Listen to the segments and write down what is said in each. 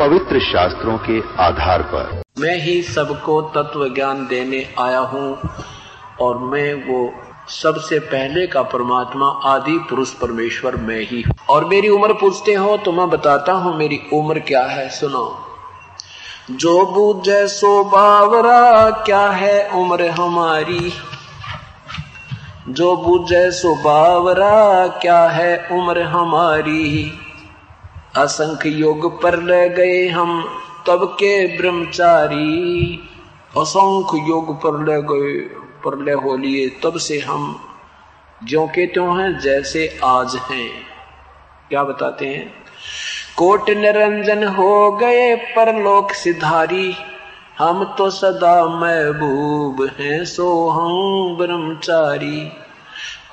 पवित्र शास्त्रों के आधार पर। मैं ही सबको तत्व ज्ञान देने आया हूँ और मैं वो सबसे पहले का परमात्मा, आदि पुरुष परमेश्वर मैं ही और मेरी उम्र पूछते हो तो मैं बताता हूँ मेरी उम्र क्या है, सुनो। जो बूझे सो बावरा, क्या है उम्र हमारी? जो बूझे सो बावरा, क्या है उम्र हमारी? असंख्य योग पर ले गए हम, तब के ब्रह्मचारी। असंख्य योग पर ले गए, पर ले हो लिए, तब से हम ज्यो के त्यों हैं, जैसे आज हैं। क्या बताते हैं? कोट निरंजन हो गए परलोक सिधारी, हम तो सदा महबूब हैं, सो हम ब्रह्मचारी।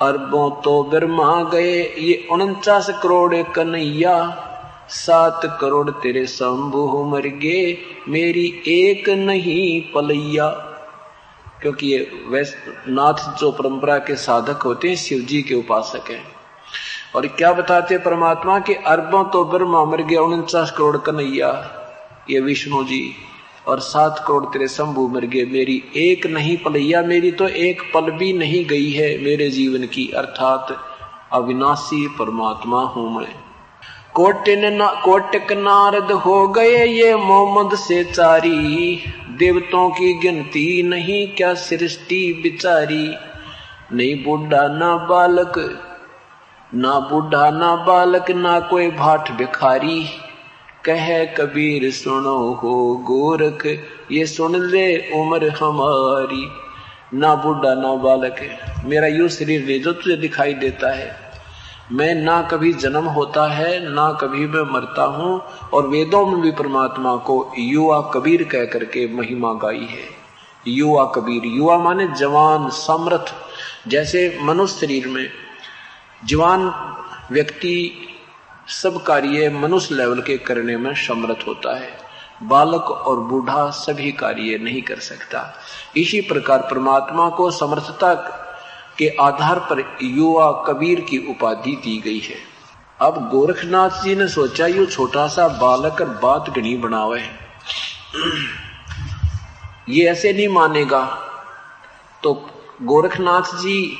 अरबों तो ब्रह्मा गए, ये उनचास करोड़ कन्हैया सात करोड़ तेरे शंभु मर गे मेरी एक नहीं पलैया। क्योंकि ये नाथ जो परंपरा के साधक होते हैं शिव जी के उपासक हैं। और क्या बताते परमात्मा के अरबों तो ब्रह्मा मर गया, उनचास करोड़ कन्हैया, ये विष्णु जी। और सात करोड़ तेरे शंभु मर गए, मेरी एक नहीं पलैया, मेरी तो एक पल भी नहीं गई है मेरे जीवन की, अर्थात अविनाशी परमात्मा हूँ मैं। कोटिन ना, कोटिक नारद हो गए ये मोहम्मद से चारी देवतों की गिनती नहीं क्या सृष्टि बिचारी। नहीं बुढ़ा ना बालक ना बूढ़ा ना बालक ना कोई भाट भिखारी। कह कबीर सुनो हो गोरख ये सुन ले उम्र हमारी। ना बूढ़ा ना बालक मेरा यू शरीर ले जो तुझे दिखाई देता है। मैं ना कभी जन्म होता है, ना कभी मैं मरता हूँ, और वेदों में भी परमात्मा को युवा कबीर कह करके महिमा गाई है। युवा कबीर, युवा माने जवान, समर्थ। जैसे मनुष्य शरीर में जवान व्यक्ति सब कार्य मनुष्य लेवल के करने में समर्थ होता है। बालक और बूढ़ा सभी कार्य नहीं कर सकता। इसी प्रकार परमात्मा को समर्थता के आधार पर युवा कबीर की उपाधि दी गई है। अब गोरखनाथ जी ने सोचा, यू छोटा सा बालक बात गणी बनावे। ये ऐसे नहीं मानेगा। तो गोरखनाथ जी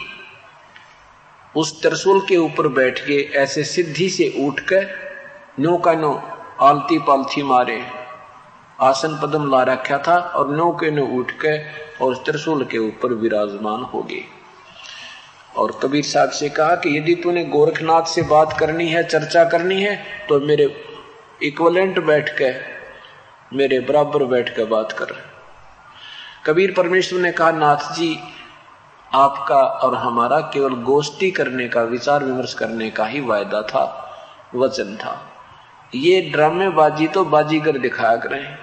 उस त्रिशूल के ऊपर बैठ के ऐसे सिद्धि से उठ कर नो का नो आलती पालथी मारे। आसन पदम ला रखा था और नो के नो उठ के और त्रिशूल के ऊपर विराजमान हो गए। और कबीर साहब से कहा कि यदि तूने गोरखनाथ से बात करनी है, चर्चा करनी है तो मेरे इक्वलेंट बैठ के, मेरे बराबर बैठ कर बात कर। कबीर परमेश्वर ने कहा, नाथ जी, आपका और हमारा केवल गोष्ठी करने का, विचार विमर्श करने का ही वायदा था, वचन था। ये ड्रामेबाजी तो बाजीगर दिखाया करें,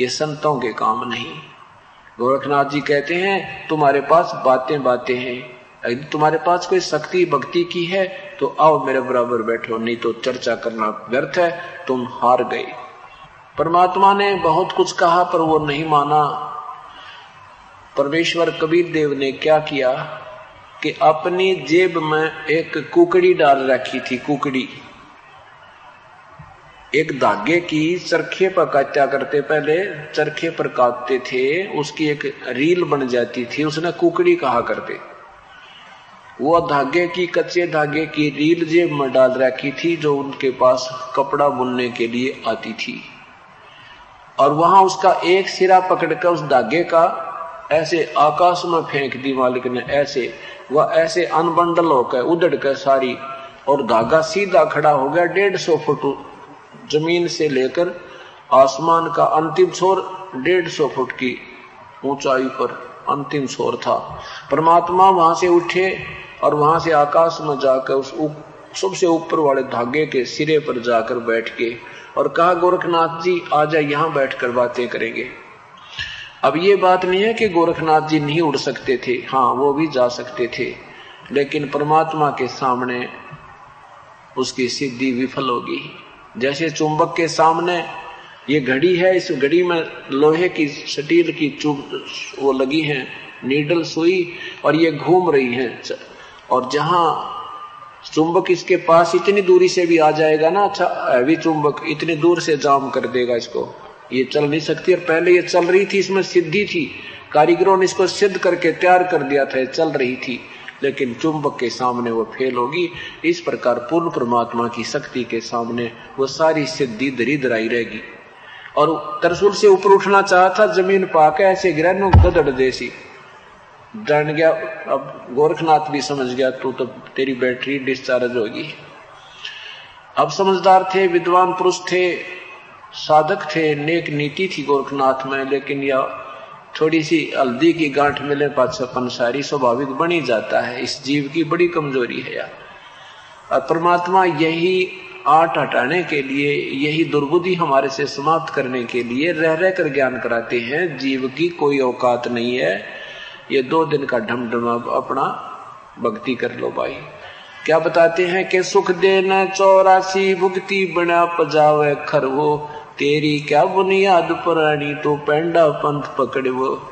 ये संतों के काम नहीं। गोरखनाथ जी कहते हैं, तुम्हारे पास बातें बातें हैं यदि तुम्हारे पास कोई शक्ति, भक्ति की है तो आओ मेरे बराबर बैठो, नहीं तो चर्चा करना व्यर्थ है, तुम हार गए। परमात्मा ने बहुत कुछ कहा, पर वो नहीं माना। परमेश्वर कबीर देव ने क्या किया कि अपनी जेब में एक कुकड़ी डाल रखी थी, कुकड़ी। एक धागे की चरखे पर काटा करते पहले चरखे पर काटते थे, उसकी एक रील बन जाती थी, उसने कुकड़ी कहा करते। वो धागे की, कच्चे धागे की रील जेब में डाल रखी थी, जो उनके पास कपड़ा बुनने के लिए आती थी। और वहाँ उसका एक सिरा पकड़कर उस धागे का ऐसे आकाश में फेंक दी मालिक ने, ऐसे, वह ऐसे अनबंडल होकर उदड़ कर सारी, और धागा सीधा खड़ा हो गया डेढ़ सौ फुट ज़मीन से लेकर आसमान का अंतिम छोर डेढ़ सौ फुट की ऊंचाई पर अंतिम छोर था। परमात्मा वहाँ से उठे और वहाँ से आकाश में जाकर उस सबसे ऊपर वाले धागे के सिरे पर जाकर बैठ के और कहा, गोरखनाथ जी आ जाए यहाँ बैठकर बातें करेंगे। अब ये बात नहीं है कि गोरखनाथ जी नहीं उड़ सकते थे। हाँ वो भी जा सकते थे, लेकिन परमात्मा के सामने उसकी सिद्धि विफल होगी जैसे चुंबक के सामने ये घड़ी है, इस घड़ी में लोहे की स्टील की चुब, वो लगी है, नीडल सुई और ये घूम रही है। और जहाँ चुंबक इसके पास इतनी दूरी से भी आ जाएगा ना अच्छा हैवी चुंबक, इतनी दूर से जाम कर देगा इसको। ये चल नहीं सकती, और पहले ये चल रही थी, इसमें सिद्धि थी। कारीगरों ने इसको सिद्ध करके तैयार कर दिया था चल रही थी। लेकिन चुंबक के सामने वो फेल होगी। इस प्रकार पूर्ण परमात्मा की शक्ति के सामने वो सारी सिद्धि दरिद्राई रहेगी। और तरसुल से ऊपर उठना चाहा था, ज़मीन पाके ऐसे ग्रहण गदड़ देसी। जान गया, अब गोरखनाथ भी समझ गया, तू तो तेरी बैटरी डिस्चार्ज होगी। अब समझदार थे, विद्वान पुरुष थे, साधक थे, नेक नीति थी गोरखनाथ में, लेकिन यह थोड़ी सी हल्दी की गांठ मिले पाछा पंसारी स्वाभाविक बनी जाता है, इस जीव की बड़ी कमज़ोरी है यार। और परमात्मा यही आठ हटाने के लिए, यही दुर्बुद्धि हमारे से समाप्त करने के लिए रह रह कर ज्ञान कराते हैं, जीव की कोई औकात नहीं है। ये दो दिन का ढमढम अपना भक्ति कर लो भाई। क्या बताते हैं कि सुख देना चौरासी भुगती बना पजावे खर वो तेरी क्या बुनियाद पुरानी तो पेंडा पंथ पकड़े वो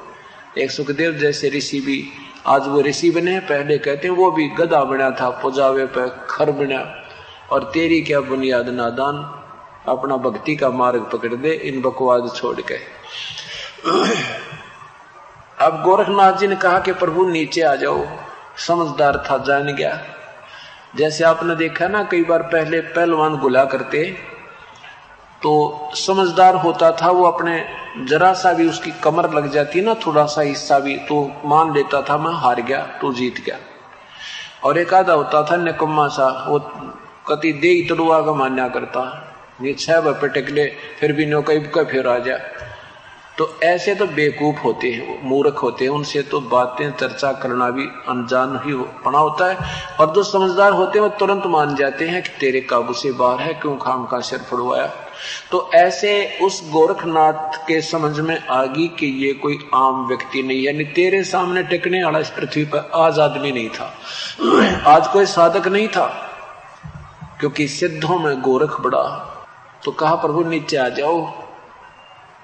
एक सुखदेव जैसे ऋषि भी, आज वो ऋषि बने, पहले कहते हैं, वो भी गदा बना था, पुजावे पे खर बना। और तेरी क्या बुनियाद नादान, अपना भक्ति का मार्ग पकड़ दे, इन बकवाद छोड़ के। अब गोरखनाथ जी ने कहा कि प्रभु, नीचे आ जाओ। समझदार था, जान गया। जैसे आपने देखा ना, कई बार पहले पहलवान गुला करते तो समझदार होता था, वो अपने जरा सा भी उसकी कमर लग जाती ना, थोड़ा सा हिस्सा भी तो मान लेता था, मैं हार गया तो जीत गया। और एक आधा होता था, निकम्मा सा, वो कति दे तड़ुआ का मान्या करता। ये छह बपे टिकले फिर भी नो कई फिर आ जाए तो ऐसे तो बेकूफ होते हैं, मूर्ख होते हैं, उनसे तो बातें, चर्चा करना भी अनजान ही पड़ा होता है। और जो समझदार होते हैं, वो तुरंत मान जाते हैं कि तेरे काबू से बाहर है, क्यों खाम का सिर फड़वाया? तो ऐसे उस गोरखनाथ के समझ में आ गई कि ये कोई आम व्यक्ति नहीं यानी तेरे सामने टिकने वाला इस पृथ्वी पर आज आदमी नहीं था। आज कोई साधक नहीं था, क्योंकि सिद्धों में गोरख बड़ा। तो कहा, प्रभु, नीचे आ जाओ।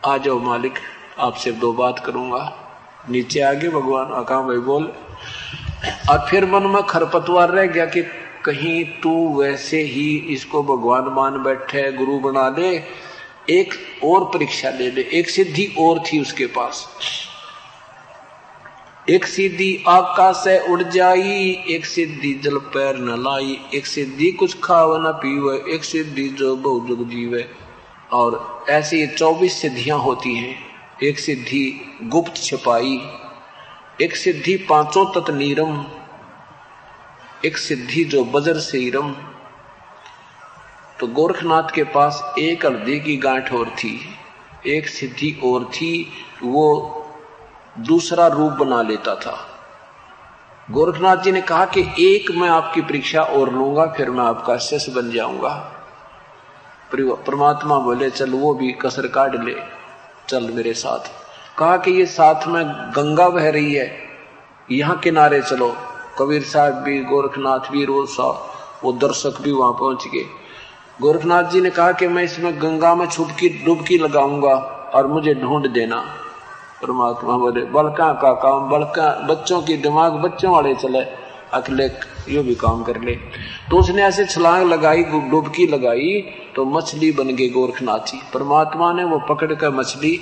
आ जाओ मालिक, आपसे दो बात करूँगा। नीचे आगे भगवान आका भाई बोल। और फिर मन में खरपतवार रह गया कि कहीं तू वैसे ही इसको भगवान मान बैठे, गुरु बना दे, एक और परीक्षा ले ले एक सिद्धि और थी उसके पास। एक सिद्धि आकाश से उड़ जाई, एक सिद्धि जल पैर न लाई, एक सिद्धि कुछ खाव न पीवे, एक सिद्धि जो बहु जुग जीवे। और ऐसी चौबीस सिद्धियाँ होती हैं। एक सिद्धि गुप्त छिपाई, एक सिद्धि पाँचों तत् नीरम, एक सिद्धि जो बजर से इरम। तो गोरखनाथ के पास एक हल्दी की गांठ और थी, एक सिद्धि और थी, वो दूसरा रूप बना लेता था। गोरखनाथ जी ने कहा कि एक मैं आपकी परीक्षा और लूँगा, फिर मैं आपका शिष्य बन जाऊँगा। परमात्मा बोले, चल, वो भी कसर काट ले। चल मेरे साथ। कहा कि ये साथ में गंगा बह रही है। यहाँ किनारे चलो। कबीर साहब भी, गोरखनाथ भी रोज साहब वो दर्शक भी वहाँ पहुँच गए। गोरखनाथ जी ने कहा कि मैं इसमें गंगा में छुपकी, डुबकी लगाऊँगा और मुझे ढूंढ देना। परमात्मा बोले, बलका का काम बलका, बच्चों की दिमाग बच्चों वाले चले। अकेले यो भी काम कर ले। तो उसने ऐसे छलांग लगाई डुबकी लगाई तो मछली बन गई गोरखनाथ। परमात्मा ने वो पकड़ कर मछली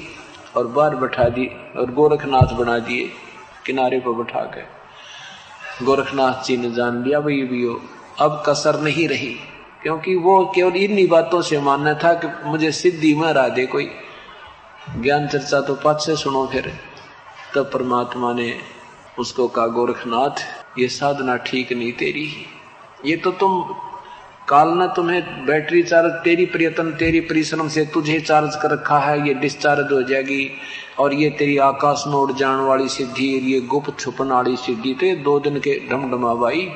और बाहर बैठा दी और गोरखनाथ बना दिए, किनारे पर बैठा कर गोरखनाथ जी ने जान लिया, भाई भी हो अब कसर नहीं रही। क्योंकि वो केवल इन्हीं बातों से मानना था कि मुझे सिद्धि में रा दे कोई। ज्ञान चर्चा तो पद से सुनो फिर। तब परमात्मा ने उसको कहा, गोरखनाथ ये साधना ठीक नहीं तेरी ये तो तुम काल ने तुम्हें बैटरी चार्ज, तेरी प्रयत्न तेरी परिश्रम से तुझे चार्ज कर रखा है, ये डिस्चार्ज हो जाएगी। और ये तेरी आकाश में उड़ जाने वाली सिद्धि, ये गुप्त छुपन वाली सिद्धि तो दो दिन के ढमढमा भाई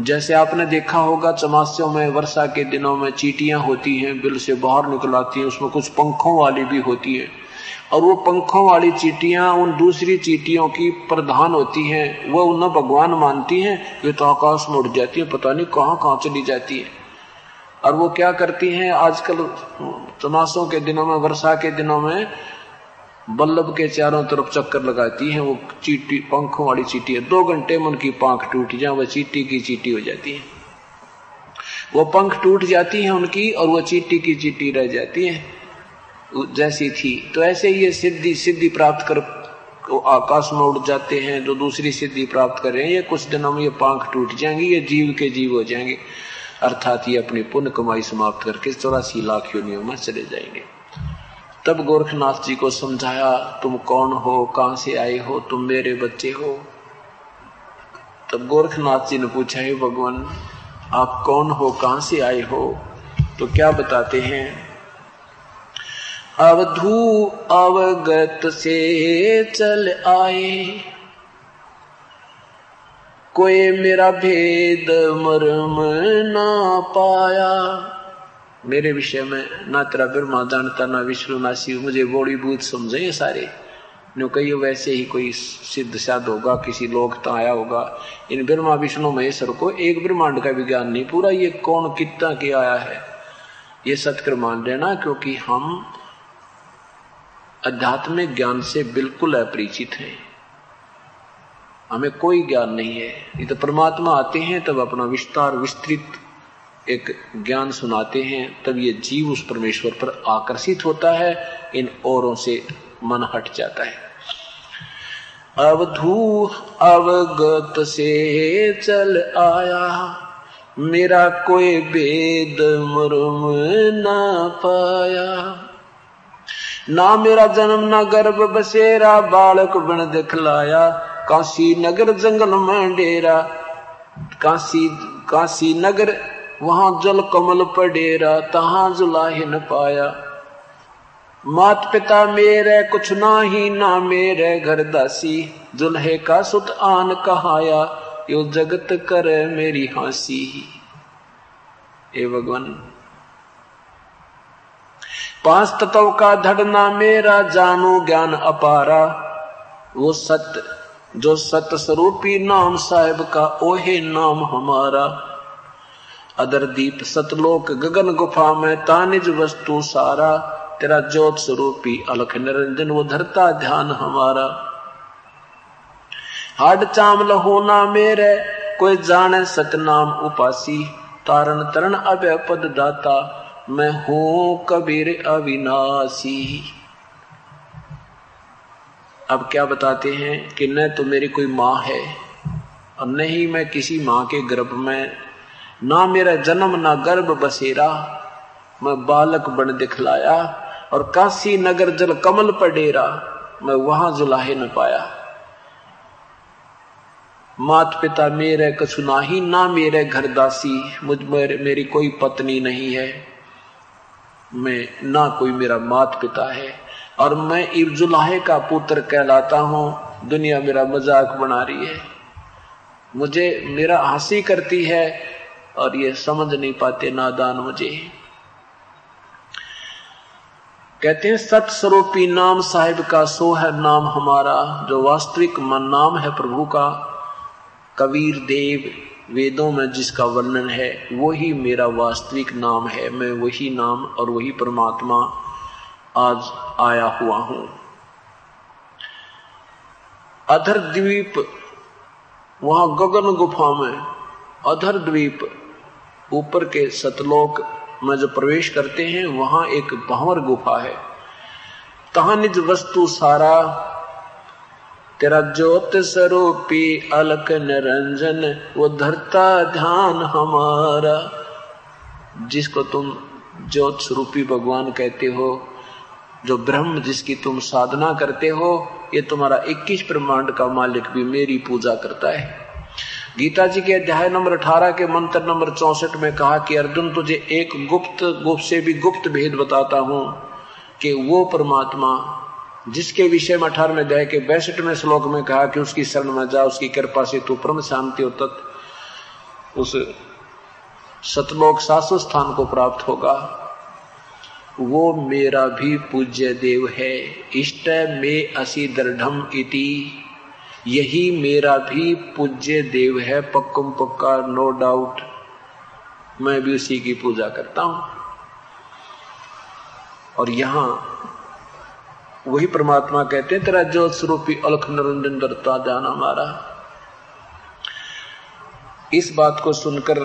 जैसे आपने देखा होगा, चमास्यों में, वर्षा के दिनों में चीटियाँ होती हैं, बिल से बाहर निकल आती हैं, उसमें कुछ पंखों वाली भी होती है। और वो पंखों वाली चीटियाँ, उन दूसरी चीटियों की प्रधान होती हैं, वो उन्हें भगवान मानती हैं, ये तो आकाश में उड़ जाती है, पता नहीं कहाँ कहाँ चली जाती है। और वो क्या करती हैं, आजकल चमासों के दिनों में, वर्षा के दिनों में, बल्लभ के चारों तरफ़ चक्कर लगाती हैं, वो चीटी, पंखों वाली चीटी है। दो घंटे में उनकी पंख टूट जाए वह चीटी की चीटी हो जाती है। वो पंख टूट जाती है उनकी, और वो चीटी की चीटी रह जाती है। जैसी थी। तो ऐसे ये सिद्धि सिद्धि प्राप्त कर आकाश में उड़ जाते हैं जो दूसरी सिद्धि प्राप्त कर। रहे हैं ये कुछ दिनों में ये पंख टूट जाएँगे, ये जीव के जीव हो जाएँगे। अर्थात ये अपनी पुण्य कमाई समाप्त करके चौरासी लाख योनियों में चले जाएँगे। तब गोरखनाथ जी को समझाया, तुम कौन हो? कहाँ से आए हो? तुम मेरे बच्चे हो? तब गोरखनाथ जी ने पूछा, है भगवान, आप कौन हो? कहाँ से आए हो? तो क्या बताते हैं? अवधू अवगत से चल आए। कोई मेरा भेद मरम ना पाया। मेरे विषय में ना तेरा ब्रह्मा जानता, ना विष्णु, ना शिव। मुझे बूथ समझे ये सारे। नो कही वैसे ही कोई सिद्ध साध होगा, किसी लोक तो आया होगा। इन ब्रह्मा विष्णु महेश्वर को एक ब्रह्मांड का विज्ञान नहीं। पूरा ये कौन कितना के आया है? ये सत्कर मान लेना क्योंकि हम आध्यात्मिक ज्ञान से बिल्कुल अपरिचित हैं। हमें कोई ज्ञान नहीं है। ये तो परमात्मा आते हैं, तब अपना विस्तार, विस्तृत एक ज्ञान सुनाते हैं, तब ये जीव उस परमेश्वर पर आकर्षित होता है, इन औरों से मन हट जाता है। अवधू अवगत से चल आया, मेरा कोई वेद मुरुम ना पाया। ना मेरा जन्म ना गर्भ बसेरा, बालक बन दिखलाया। काशी नगर जंगल में डेरा। काशी काशी नगर, वहाँ जल कमल पडेरा, तहा जुलाहे न पाया। मात पिता मेरे, कुछ ना ही ना मेरे, घर दासी। जुल्हे का सुत आन कहाया, यो जगत कर मेरी हँसी। ए भगवान। पाँच तत्व का धड़ना मेरा जानो ज्ञान अपारा। वो सत्य, जो सत्य स्वरूपी नाम साहेब का ओहे नाम हमारा। अदर दीप सतलोक गगन गुफा में तानिज वस्तु सारा। तेरा ज्योत स्वरूपी अलख निरंजन, वो धरता ध्यान हमारा। हाड चाम लहोना मेरे, कोई जाने सतनाम उपासी। तारण तरण अभय पद दाता। मैं हूँ कबीर अविनाशी। अब क्या बताते हैं कि न तो मेरी कोई माँ है, और न ही मैं किसी माँ के गर्भ में। ना मेरा जन्म, ना गर्भ बसेरा। मैं बालक बन दिखलाया, और काशी नगर जल कमल पर डेरा। मैं वहाँ जुलाहे न पाया। मात पिता मेरे कछु ही ना मेरे घर दासी। मुझ मेरी कोई पत्नी नहीं है। मैं ना कोई मेरा मात पिता है। और मैं जुलाहे का पुत्र कहलाता हूँ। दुनिया मेरा मज़ाक बना रही है। मुझे, मेरा हँसी करती है और ये समझ नहीं पाते नादान मुझे। कहते हैं सत्स्वरूपी नाम साहिब का सो है नाम हमारा, जो वास्तविक मन नाम है प्रभु का, कबीर देव। वेदों में जिसका वर्णन है, वही मेरा वास्तविक नाम है। मैं वही नाम और वही परमात्मा आज आया हुआ हूँ। अधर द्वीप, वहाँ गगन गुफा में अधर द्वीप, ऊपर के सतलोक में जो प्रवेश करते हैं, वहाँ एक भंवर गुफा है। तहा निज वस्तु सारा तेरा ज्योत स्वरूपी अलक निरंजन, वो धरता ध्यान हमारा। जिसको तुम ज्योत स्वरूपी भगवान कहते हो, जो ब्रह्म जिसकी तुम साधना करते हो, ये तुम्हारा 21 ब्रह्मांड का मालिक भी मेरी पूजा करता है। गीता जी के अध्याय नंबर 18 के मंत्र नंबर चौसठ में कहा कि, अर्जुन, तुझे एक गुप्त गुप्त से भी गुप्त भेद बताता हूँ कि वो परमात्मा जिसके विषय में अठारहवें अध्याय के बैसठवें श्लोक में कहा कि उसकी शरण में जा उसकी कृपा से तू परम शांति हो तत् उस सतलोक शाश्वत स्थान को प्राप्त होगा। वो मेरा भी पूज्य देव है। इष्ट में असी दृढ़ इति। यही मेरा भी पूज्य देव है। पक्कम पक्का नो डाउट मैं भी उसी की पूजा करता हूँ। और यहाँ वही परमात्मा कहते हैं, तेरा ज्योत स्वरूपी अलख निरंजन दरता जान हमारा। इस बात को सुनकर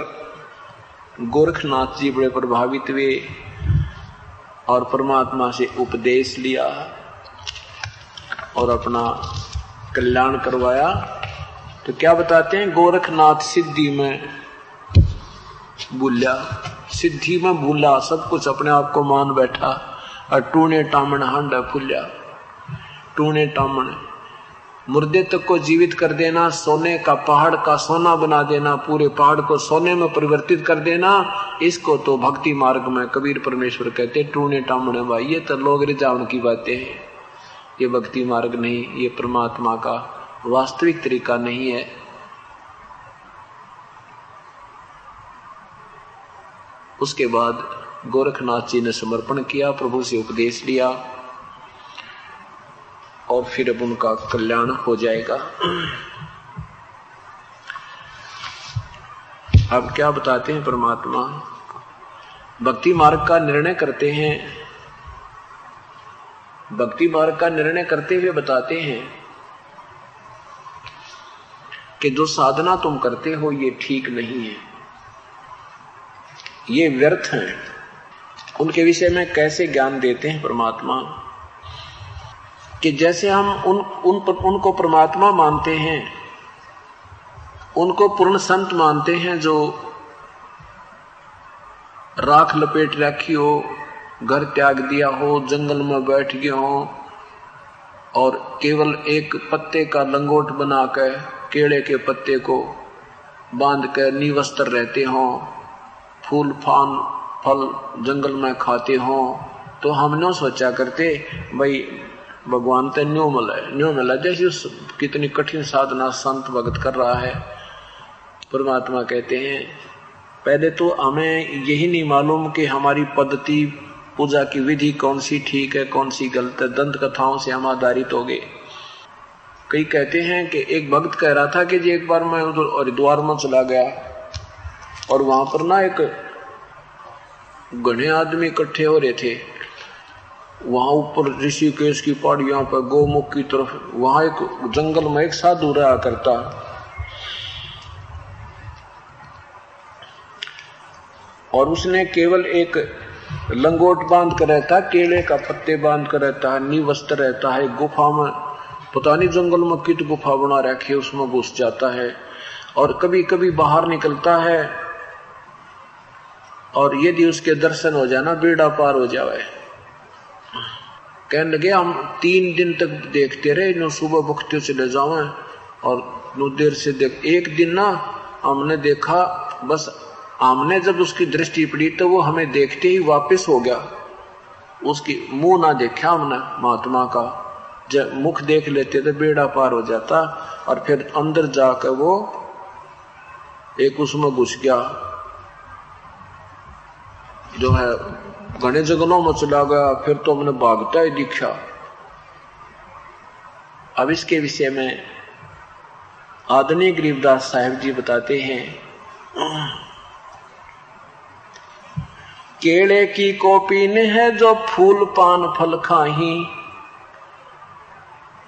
गोरखनाथ जी बड़े प्रभावित हुए और परमात्मा से उपदेश लिया और अपना कल्याण करवाया। तो क्या बताते हैं, गोरखनाथ सिद्धि में भूलिया सिद्धि में भूला, सब कुछ अपने आप को मान बैठा। और टूने टामण हांडा फूलिया। टूने टामण, मुर्दे तक को जीवित कर देना, सोने का पहाड़ का सोना बना देना, पूरे पहाड़ को सोने में परिवर्तित कर देना, इसको तो भक्ति मार्ग में कबीर परमेश्वर कहते टूने टामने भाई, ये तो लोग रिजावन की बातें हैं। ये भक्ति मार्ग नहीं, ये परमात्मा का वास्तविक तरीका नहीं है। उसके बाद गोरखनाथ जी ने समर्पण किया, प्रभु से उपदेश लिया और फिर अब उनका कल्याण हो जाएगा। अब क्या बताते हैं परमात्मा? भक्ति मार्ग का निर्णय करते हैं। भक्ति मार्ग का निर्णय करते हुए बताते हैं कि जो साधना तुम करते हो, ये ठीक नहीं है। ये व्यर्थ है। उनके विषय में कैसे ज्ञान देते हैं परमात्मा? कि जैसे हम उन उन पर, उनको परमात्मा मानते हैं उनको पूर्ण संत मानते हैं जो राख लपेट रखी हो घर त्याग दिया हो जंगल में बैठ गए हो और केवल एक पत्ते का लंगोट बनाकर केड़े के पत्ते को बाँध कर निवस्त्र रहते हो फूल फान फल जंगल में खाते हो तो हम न सोचा करते, भाई, भगवान तो न्यू मिला न्यू मिला। जैसे उस कितनी कठिन साधना संत भगत कर रहा है, परमात्मा कहते हैं, पहले तो हमें यही नहीं मालूम कि हमारी पद्धति, पूजा की विधि कौन सी ठीक है, कौन सी गलत है, दंत कथाओं से हम आधारित हो गए। कई कहते हैं कि एक भक्त कह रहा था कि जी एक बार मैं उधर हरिद्वार में चला गया, और वहाँ पर ना एक घने आदमी इकट्ठे हो रहे थे। वहाँ ऊपर ऋषिकेश की पहाड़ियों पर गोमुख की तरफ़, वहाँ एक जंगल में एक साधु रहा करता। और उसने केवल एक लंगोट बाँध कर रहता, केले का पत्ते बाँध कर रहता है निवस्त्र रहता है, गुफा में, पता नहीं जंगल में कित गुफा बना रखी उसमें घुस जाता है। और कभी कभी बाहर निकलता है और यदि उसके दर्शन हो जाना, बेड़ा पार हो जाए कहने लगे, हम तीन दिन तक देखते रहे, नो सुबह बुखते चले जाओ और नो देर से देख एक दिन ना हमने देखा, बस हमने जब उसकी दृष्टि पड़ी तो वो हमें देखते ही वापस हो गया। उसकी मुँह ना देखा हमने, महात्मा का। जब मुख देख लेते तो बेड़ा पार हो जाता, और फिर अंदर जाकर वो एक उसमें घुस गया। जो है, घने जंगलों में चला गया, फिर तो हमने भागता ही दिखा। अब इसके विषय में आदनी गरीबदास साहेब जी बताते हैं, केले की कोपी ने है जो फूल पान फल खाही,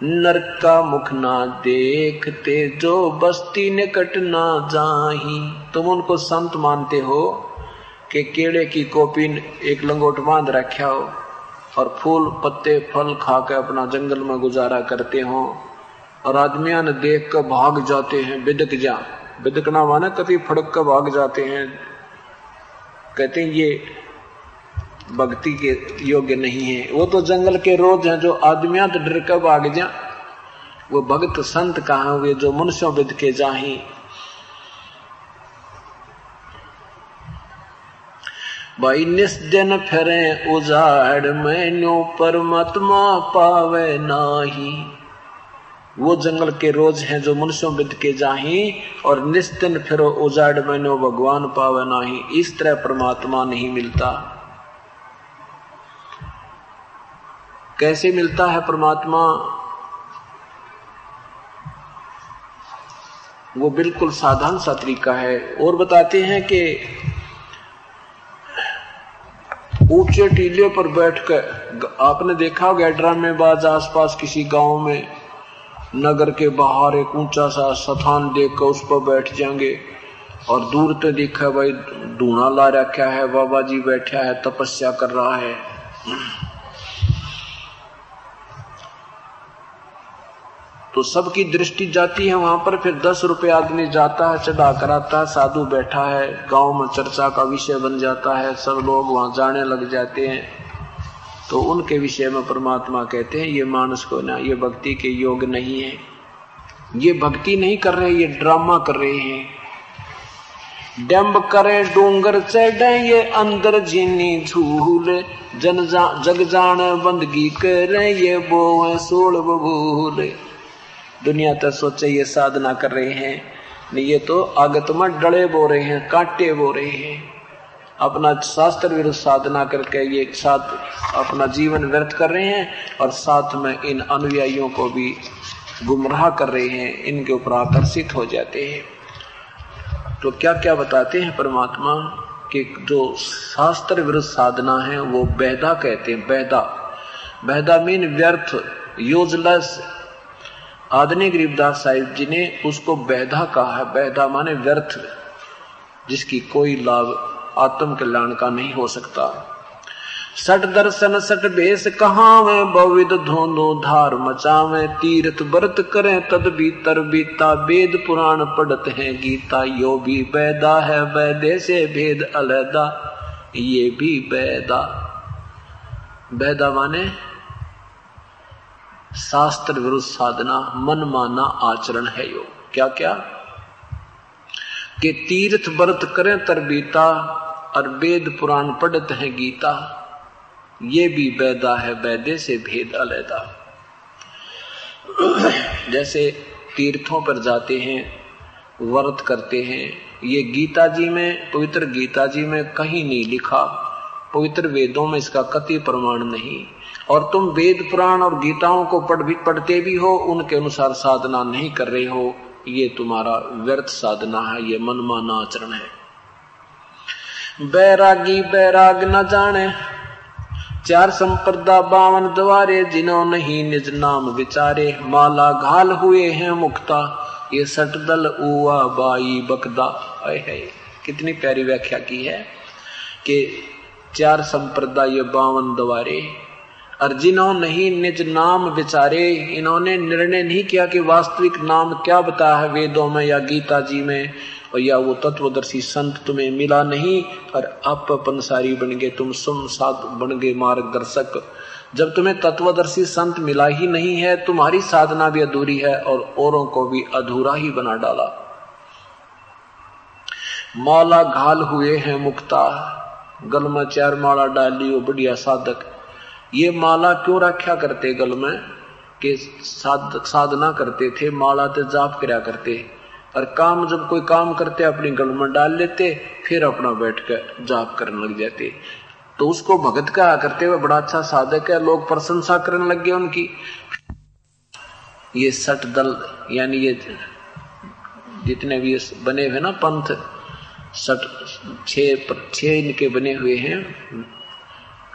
नरक का मुख ना देखते जो बस्ती निकट ना जाही। तुम उनको संत मानते हो? कि केड़े की कोपिन एक लंगोट बाँध रखा हो और फूल, पत्ते, फल खा के अपना जंगल में गुजारा करते हो। और आदमिया ने देख कर भाग जाते हैं, बिदक जा। बिदकना माना कभी फड़क कर भाग जाते हैं। कहते हैं, ये भक्ति के योग्य नहीं है। वो तो जंगल के रोज हैं, जो आदमिया तो डर कर भाग जा वो भक्त संत कहा हुए, जो मनुष्यों बिद के जाही। भाई निस्जन फिरे उजाड़, मैनो परमात्मा पावे नाही। वो जंगल के रोज हैं जो मनुष्यों बिद के जाही, और निस्तिन फिरो उजाड़, मैनो भगवान पावे नाही। इस तरह परमात्मा नहीं मिलता। कैसे मिलता है परमात्मा? वो बिल्कुल साधारण सा तरीका है। और बताते हैं कि ऊँचे टीले पर बैठ कर आपने देखा होगा ड्रामेबाज आसपास किसी गाँव में, नगर के बाहर एक ऊँचा सा स्थान देख कर उस पर बैठ जाएँगे। और दूर तो देखा भाई धूणा ला रखा है, बाबा जी बैठा है, तपस्या कर रहा है। तो सबकी दृष्टि जाती है वहाँ पर फिर दस रुपए आदमी जाता है चढ़ा कराता है साधु बैठा है गाँव में चर्चा का विषय बन जाता है सब लोग वहाँ जाने लग जाते हैं। तो उनके विषय में परमात्मा कहते हैं ये मानस को ना ये भक्ति के योग नहीं है। ये भक्ति नहीं कर रहे ये ड्रामा कर रहे हैं। डम्ब करे डोंगर चढ़े ये अंदर जीनी झूल। जन जा, जग जान बंदगी करे ये बोए सोल बबूल। दुनिया तो सोचे ये साधना कर रहे हैं। नहीं, ये तो आगत में डले बो रहे हैं, कांटे बो रहे हैं। अपना शास्त्र विरुद्ध साधना करके ये साथ अपना जीवन व्यर्थ कर रहे हैं और साथ में इन अनुयायियों को भी गुमराह कर रहे हैं, इनके ऊपर आकर्षित हो जाते हैं। तो क्या क्या बताते हैं परमात्मा कि जो शास्त्र विरुद्ध साधना है, वो बेहदा कहते हैं बेहदा बेहदा मीन व्यर्थ यूजलेस आदनी गरीबदास साहिब जी ने उसको बैधा कहा है। बैधा माने व्यर्थ, जिसकी कोई लाभ आत्म कल्याण का नहीं हो सकता। सट दर्शन, सट बेस कहावे बविद धोनो धार मचावे, तीर्थ व्रत करें, तद भीतर बीता, वेद पुराण पढ़ते हैं गीता, यो भी बैदा है, वैदे से भेद अलहदा, ये भी बैदा। बैदा माने शास्त्र विरुद्ध साधना मन माना आचरण है यो। क्या क्या कि तीर्थ व्रत करें तरबीता और वेद पुराण पढ़ते हैं गीता। ये भी वैदा है, वैदे से भेद अलैदा। जैसे तीर्थों पर जाते हैं, व्रत करते हैं, ये गीता जी में, पवित्र गीता जी में कहीं नहीं लिखा, पवित्र वेदों में इसका कति प्रमाण नहीं। और तुम वेद पुराण और गीताओं को पढ़ भी, पढ़ते भी हो, उनके अनुसार साधना नहीं कर रहे हो, ये तुम्हारा व्यर्थ साधना है, ये मनमाना आचरण है। बैरागी बैराग न जाने, चार संप्रदा बावन द्वारे, जिन्हों नहीं निज नाम विचारे, माला घाल हुए हैं मुक्ता, ये सटदल उआ बाई बकदा। आए है कितनी प्यारी व्याख्या की है कि चार संप्रदाय बावन द्वारे और जिन्हों नहीं, निज नाम विचारे। इन्होंने निर्णय नहीं किया कि वास्तविक नाम क्या बताया है वेदों में या गीता जी में, और या वो तत्वदर्शी संत तुम्हें मिला नहीं और आप पंसारी बन गए, तुम सुम सात बन गए मार्गदर्शक। जब तुम्हें तत्वदर्शी संत मिला ही नहीं है, तुम्हारी साधना भी अधूरी है, और औरों को भी अधूरा ही बना डाला। माला घाल हुए हैं मुक्ता गल में चार माला डाली वो बढ़िया साधक। ये माला क्यों रखा करते गल में? कि साध, साधना करते थे माला ते जाप कराया करते। और काम जब कोई काम करते अपनी गल में डाल लेते फिर अपना बैठ कर जाप करने लग जाते। तो उसको भगत कहा करते हुए बड़ा अच्छा साधक है लोग प्रशंसा करने लग गए उनकी। ये सट दल यानी ये जितने भी बने हुए ना पंथ सट छह छह इनके बने हुए हैं।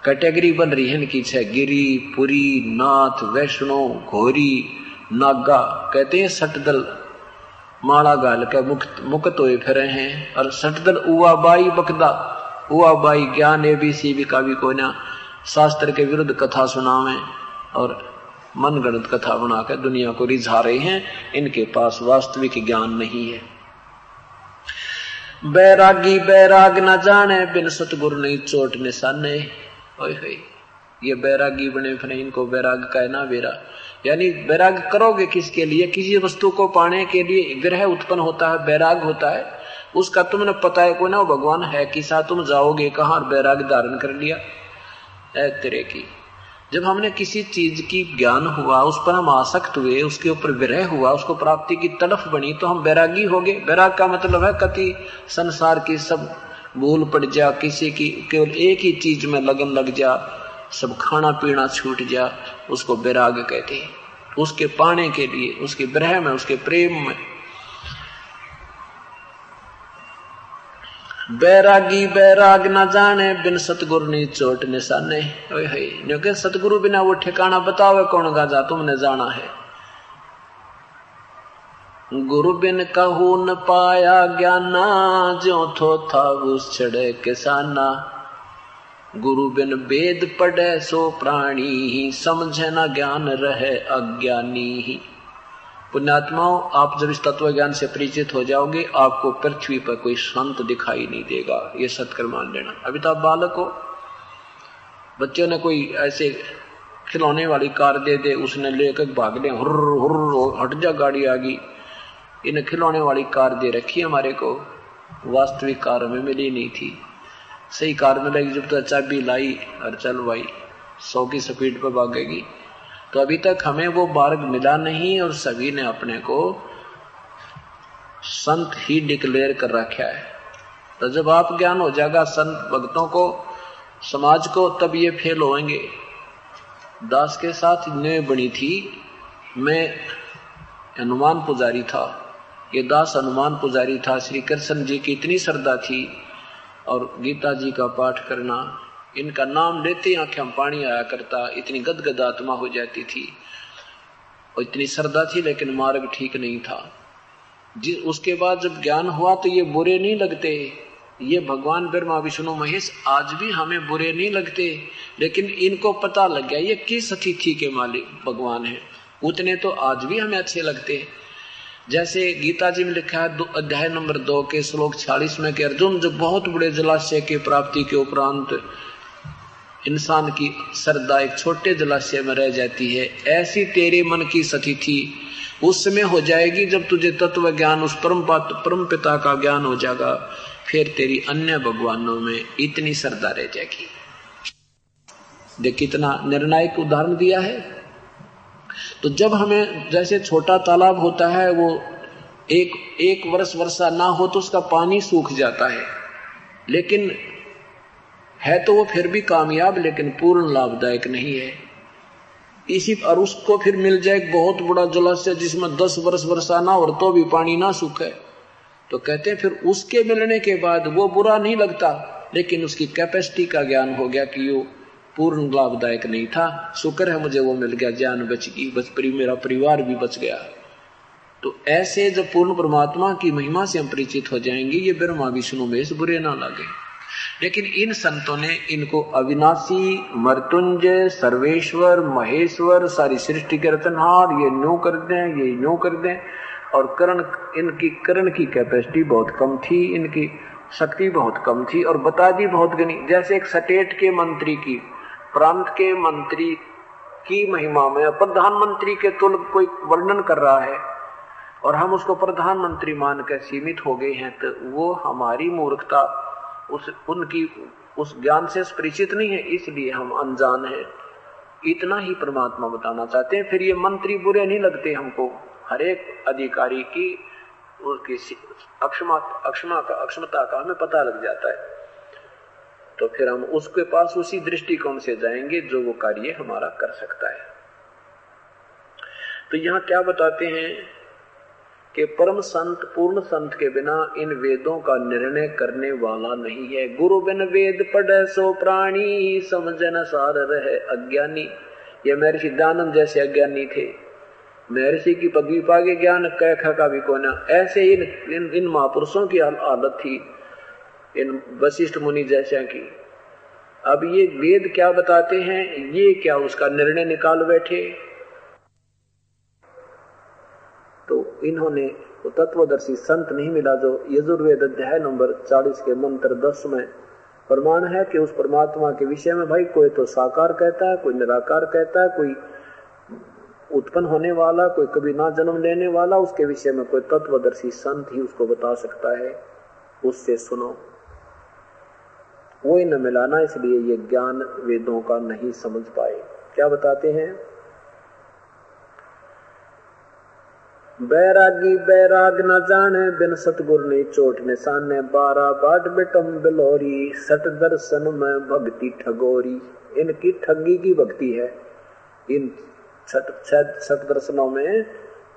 कैटेगरी बन रही है इनकी छह गिरी पुरी, नाथ, वैष्णो, घोरी, नागा। कहते हैं सटदल, माड़ा गाल के मुक्त मुक्त हुए फिर हैं। और सटदल उआ बाई बकदा उआ बाई ज्ञान, ए, बी, सी भी का भी कोई ना। शास्त्र के विरुद्ध कथा सुनावे और मन गणित कथा बनाकर दुनिया को रिझा रहे हैं। इनके पास वास्तविक ज्ञान नहीं है। बैरागी, बैराग न जाने, बिन सतगुरु नहीं चोट निशाने। ये बैरागी बने फिर इनको बैराग का है ना बेरा। यानी बैराग करोगे किसके लिए? किसी वस्तु को पाने के लिए विरह उत्पन्न होता है, बैराग होता है। उसका तुमने पता है कोई ना भगवान है किसा तुम जाओगे कहा बैराग धारण कर लिया? है तेरे की। जब हमने किसी चीज़ की ज्ञान हुआ, उस पर हम आसक्त हुए, उसके ऊपर विरह हुआ, उसको प्राप्ति की तड़फ बनी तो हम बैरागी हो गए बैराग का मतलब है कति संसार की सब भूल पड़ जा, किसी की, केवल एक ही चीज़ में लगन लग जा, सब खाना पीना छूट जा, उसको बैराग कहते हैं। उसके पाने के लिए, उसके ब्रह में, उसके प्रेम में। बैरागी, बैराग न जाने, बिन सतगुरु नी चोट निशाने। सतगुरु बिना वो ठिकाना बतावे कौन गाजा, तुमने जाना है। गुरु बिन कहू न पाया ज्ञाना जो थो था उस छड़े किसाना। गुरु बिन वेद पढ़े सो प्राणी ही समझे न ज्ञान रहे अज्ञानी। ही पुण्यात्माओं, आप जब इस तत्व ज्ञान से परिचित हो जाओगे, आपको पृथ्वी पर कोई संत दिखाई नहीं देगा। ये सत्कर मान लेना अभी तो आप बालक हो। बच्चों ने कोई ऐसे खिलौने वाली कार दे दे, उसने लेकर भाग ले हुर्र हुर्र, हट जा, गाड़ी आ गई इन खिलौने वाली कार दे रखी हमारे को। वास्तविक कार में मिली नहीं थी। सही कार में लगी जब तो चाबी लाई और चल भाई, सौ की स्पीड पर भागेगी। तो अभी तक हमें वो मार्ग मिला नहीं और सभी ने अपने को संत ही डिक्लेयर कर रखा है। तो जब आप ज्ञान हो जाएगा संत भक्तों को, समाज को, तब ये फेल होंगे दास के साथ ने बनी थी। मैं हनुमान पुजारी था। ये दास हनुमान पुजारी था, श्री कृष्ण जी की इतनी श्रद्धा थी और गीता जी का पाठ करना, इनका नाम लेते आँखें पानी आया करता, इतनी गदगद आत्मा हो जाती थी और इतनी श्रद्धा थी, लेकिन मार्ग ठीक नहीं था। जिस, उसके बाद जब ज्ञान हुआ तो ये बुरे नहीं लगते। ये भगवान ब्रह्मा, विष्णु, महेश, आज भी हमें बुरे नहीं लगते, लेकिन इनको पता लग गया, ये किस अतिथि के मालिक भगवान है? उतने तो आज भी हमें अच्छे लगते हैं। जैसे गीता जी में लिखा है अध्याय नंबर दो के श्लोक छियालीस में कि अर्जुन जो बहुत बड़े जलाशय की प्राप्ति के उपरांत इंसान की श्रद्धा एक छोटे जलाशय में रह जाती है, ऐसी तेरे मन की थी। उस समय हो जाएगी जब तुझे तत्व ज्ञान, उस परम परम पिता का ज्ञान हो जाएगा। फिर तेरी अन्य भगवानों में इतनी श्रद्धा रह जाएगी। देख कितना निर्णायक उदाहरण दिया है। तो जब हमें जैसे छोटा तालाब होता है, वो एक एक वर्ष वर्षा ना हो तो उसका पानी सूख जाता है। लेकिन है तो वो फिर भी कामयाब, लेकिन पूर्ण लाभदायक नहीं है। इसी और उसको फिर मिल जाए एक बहुत बड़ा जलाशय जिसमें दस वर्ष वर्षा ना और तो भी पानी ना सूखे। तो कहते हैं फिर उसके मिलने के बाद वो बुरा नहीं लगता, लेकिन उसकी कैपेसिटी का ज्ञान हो गया कि यो पूर्ण लाभदायक नहीं था। शुक्र है मुझे वो मिल गया, ज्ञान बच गई बच परी, मेरा परिवार भी बच गया। तो ऐसे जब पूर्ण परमात्मा की महिमा से हम परिचित हो जाएँगे, ये ब्रह्मा, विष्णु में से बुरे ना लगे। लेकिन इन संतों ने इनको अविनाशी, मर्तुंजय, सर्वेश्वर, महेश्वर, सारी सृष्टि के रतनहार ये नो कर दें, ये न्यू कर दें। और करण, इनकी, करण की कैपेसिटी बहुत कम थी, इनकी शक्ति बहुत कम थी। और बता दी बहुत गनी, जैसे एक स्टेट के मंत्री की प्रांत के मंत्री की महिमा में प्रधानमंत्री के तुल कोई वर्णन कर रहा है और हम उसको प्रधानमंत्री मान कर सीमित हो गए हैं तो वो हमारी मूर्खता उस, उनकी, उस ज्ञान से परिचित नहीं है, इसलिए हम अनजान हैं। इतना ही परमात्मा बताना चाहते हैं, फिर ये मंत्री बुरे नहीं लगते हमको। हर एक अधिकारी की उसकी अक्षमा अक्षमा का, अक्षमता का हमें पता लग जाता है। तो फिर हम उसके पास उसी दृष्टिकोण से जाएँगे जो वो कार्य हमारा कर सकता है। तो यहाँ क्या बताते हैं कि परम संत पूर्ण संत के बिना इन वेदों का निर्णय करने वाला नहीं है। गुरु बिन वेद पढ़े सो प्राणी समझन सार रहे अज्ञानी। ये महर्षि दानंद जैसे अज्ञानी थे। महर्षि की पदवी पागे ज्ञान कैखा का भी कोना। ऐसे इन इन, इन महापुरुषों की हालत थी। इन वशिष्ठ मुनि जैसा की। अब ये वेद क्या बताते हैं? ये क्या उसका निर्णय निकाल बैठे? तो इन्होंने तो तत्वदर्शी संत नहीं मिला जो यजुर्वेद अध्याय नंबर 40 के मंत्र 10 में प्रमाण है कि उस परमात्मा के विषय में भाई कोई तो साकार कहता है, कोई निराकार कहता है, कोई उत्पन्न होने वाला, कोई कभी ना जन्म लेने वाला, उसके विषय में कोई तत्वदर्शी संत ही उसको बता सकता है। उससे सुनो। ही न मिलाना, इसलिए ये ज्ञान वेदों का नहीं समझ पाए। क्या बताते हैं? बैरागी बैराग न जाने, बिन सतगुर ने चोट निशाने। बारह बाट बिटम बिलोरी, सट दर्शन में भक्ति ठगोरी। इनकी ठगी की भक्ति है। इन छठ छठ दर्शनों में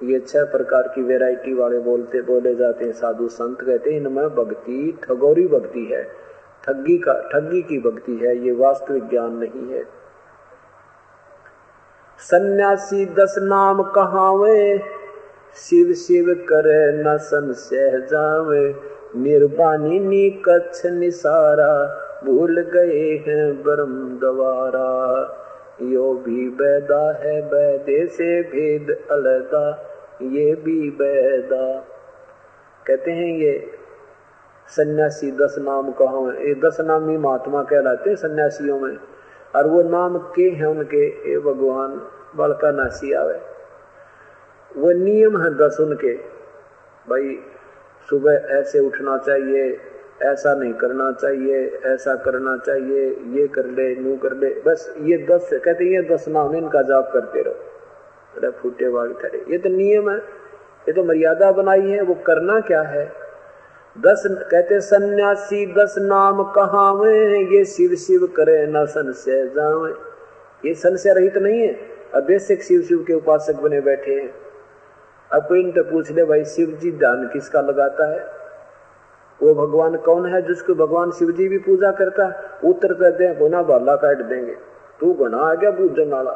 ये छह प्रकार की वैरायटी वाले बोलते, बोले जाते हैं, साधु संत कहते हैं, इनमें भक्ति ठगोरी भक्ति है। ठगी का ठगी की भक्ति है, ये वास्तविक ज्ञान नहीं है। सन्यासी दस नाम कहावे, शिव शिव करे न संशय जावे। निर्बानी नी कच्छ निसारा, भूल गए हैं ब्रह्म द्वारा यो भी बैदा है बैदे से भेद अलगा ये भी बैदा कहते हैं ये सन्यासी दस नाम कहो ये दस नामी महात्मा कहलाते हैं सन्यासियों में। और वो नाम के हैं उनके? ए भगवान बड़का नासी आवे। वो नियम है दस उनके। भाई, सुबह ऐसे उठना चाहिए, ऐसा नहीं करना चाहिए, ऐसा करना चाहिए, ये कर ले, नू कर ले। बस ये दस, कहते ये दस नाम, इनका जाप करते रहो। अरे फूटे वाग ठहरे। ये तो नियम है। ये तो मर्यादा बनाई है। वो करना क्या है? दस कहते सन्यासी दस नाम कहावे, ये शिव शिव करे न संशय जावे। ये संशय रहित नहीं है, अब बेसिक शिव शिव के उपासक बने बैठे हैं। अब कोई इनसे पूछ ले, भाई, शिव जी ध्यान किसका लगाता है? वो भगवान कौन है जिसको भगवान शिव जी भी पूजा करता है? उत्तर कहते हैं, गुना बाला काट देंगे। तू गुना आ गया पूजन वाला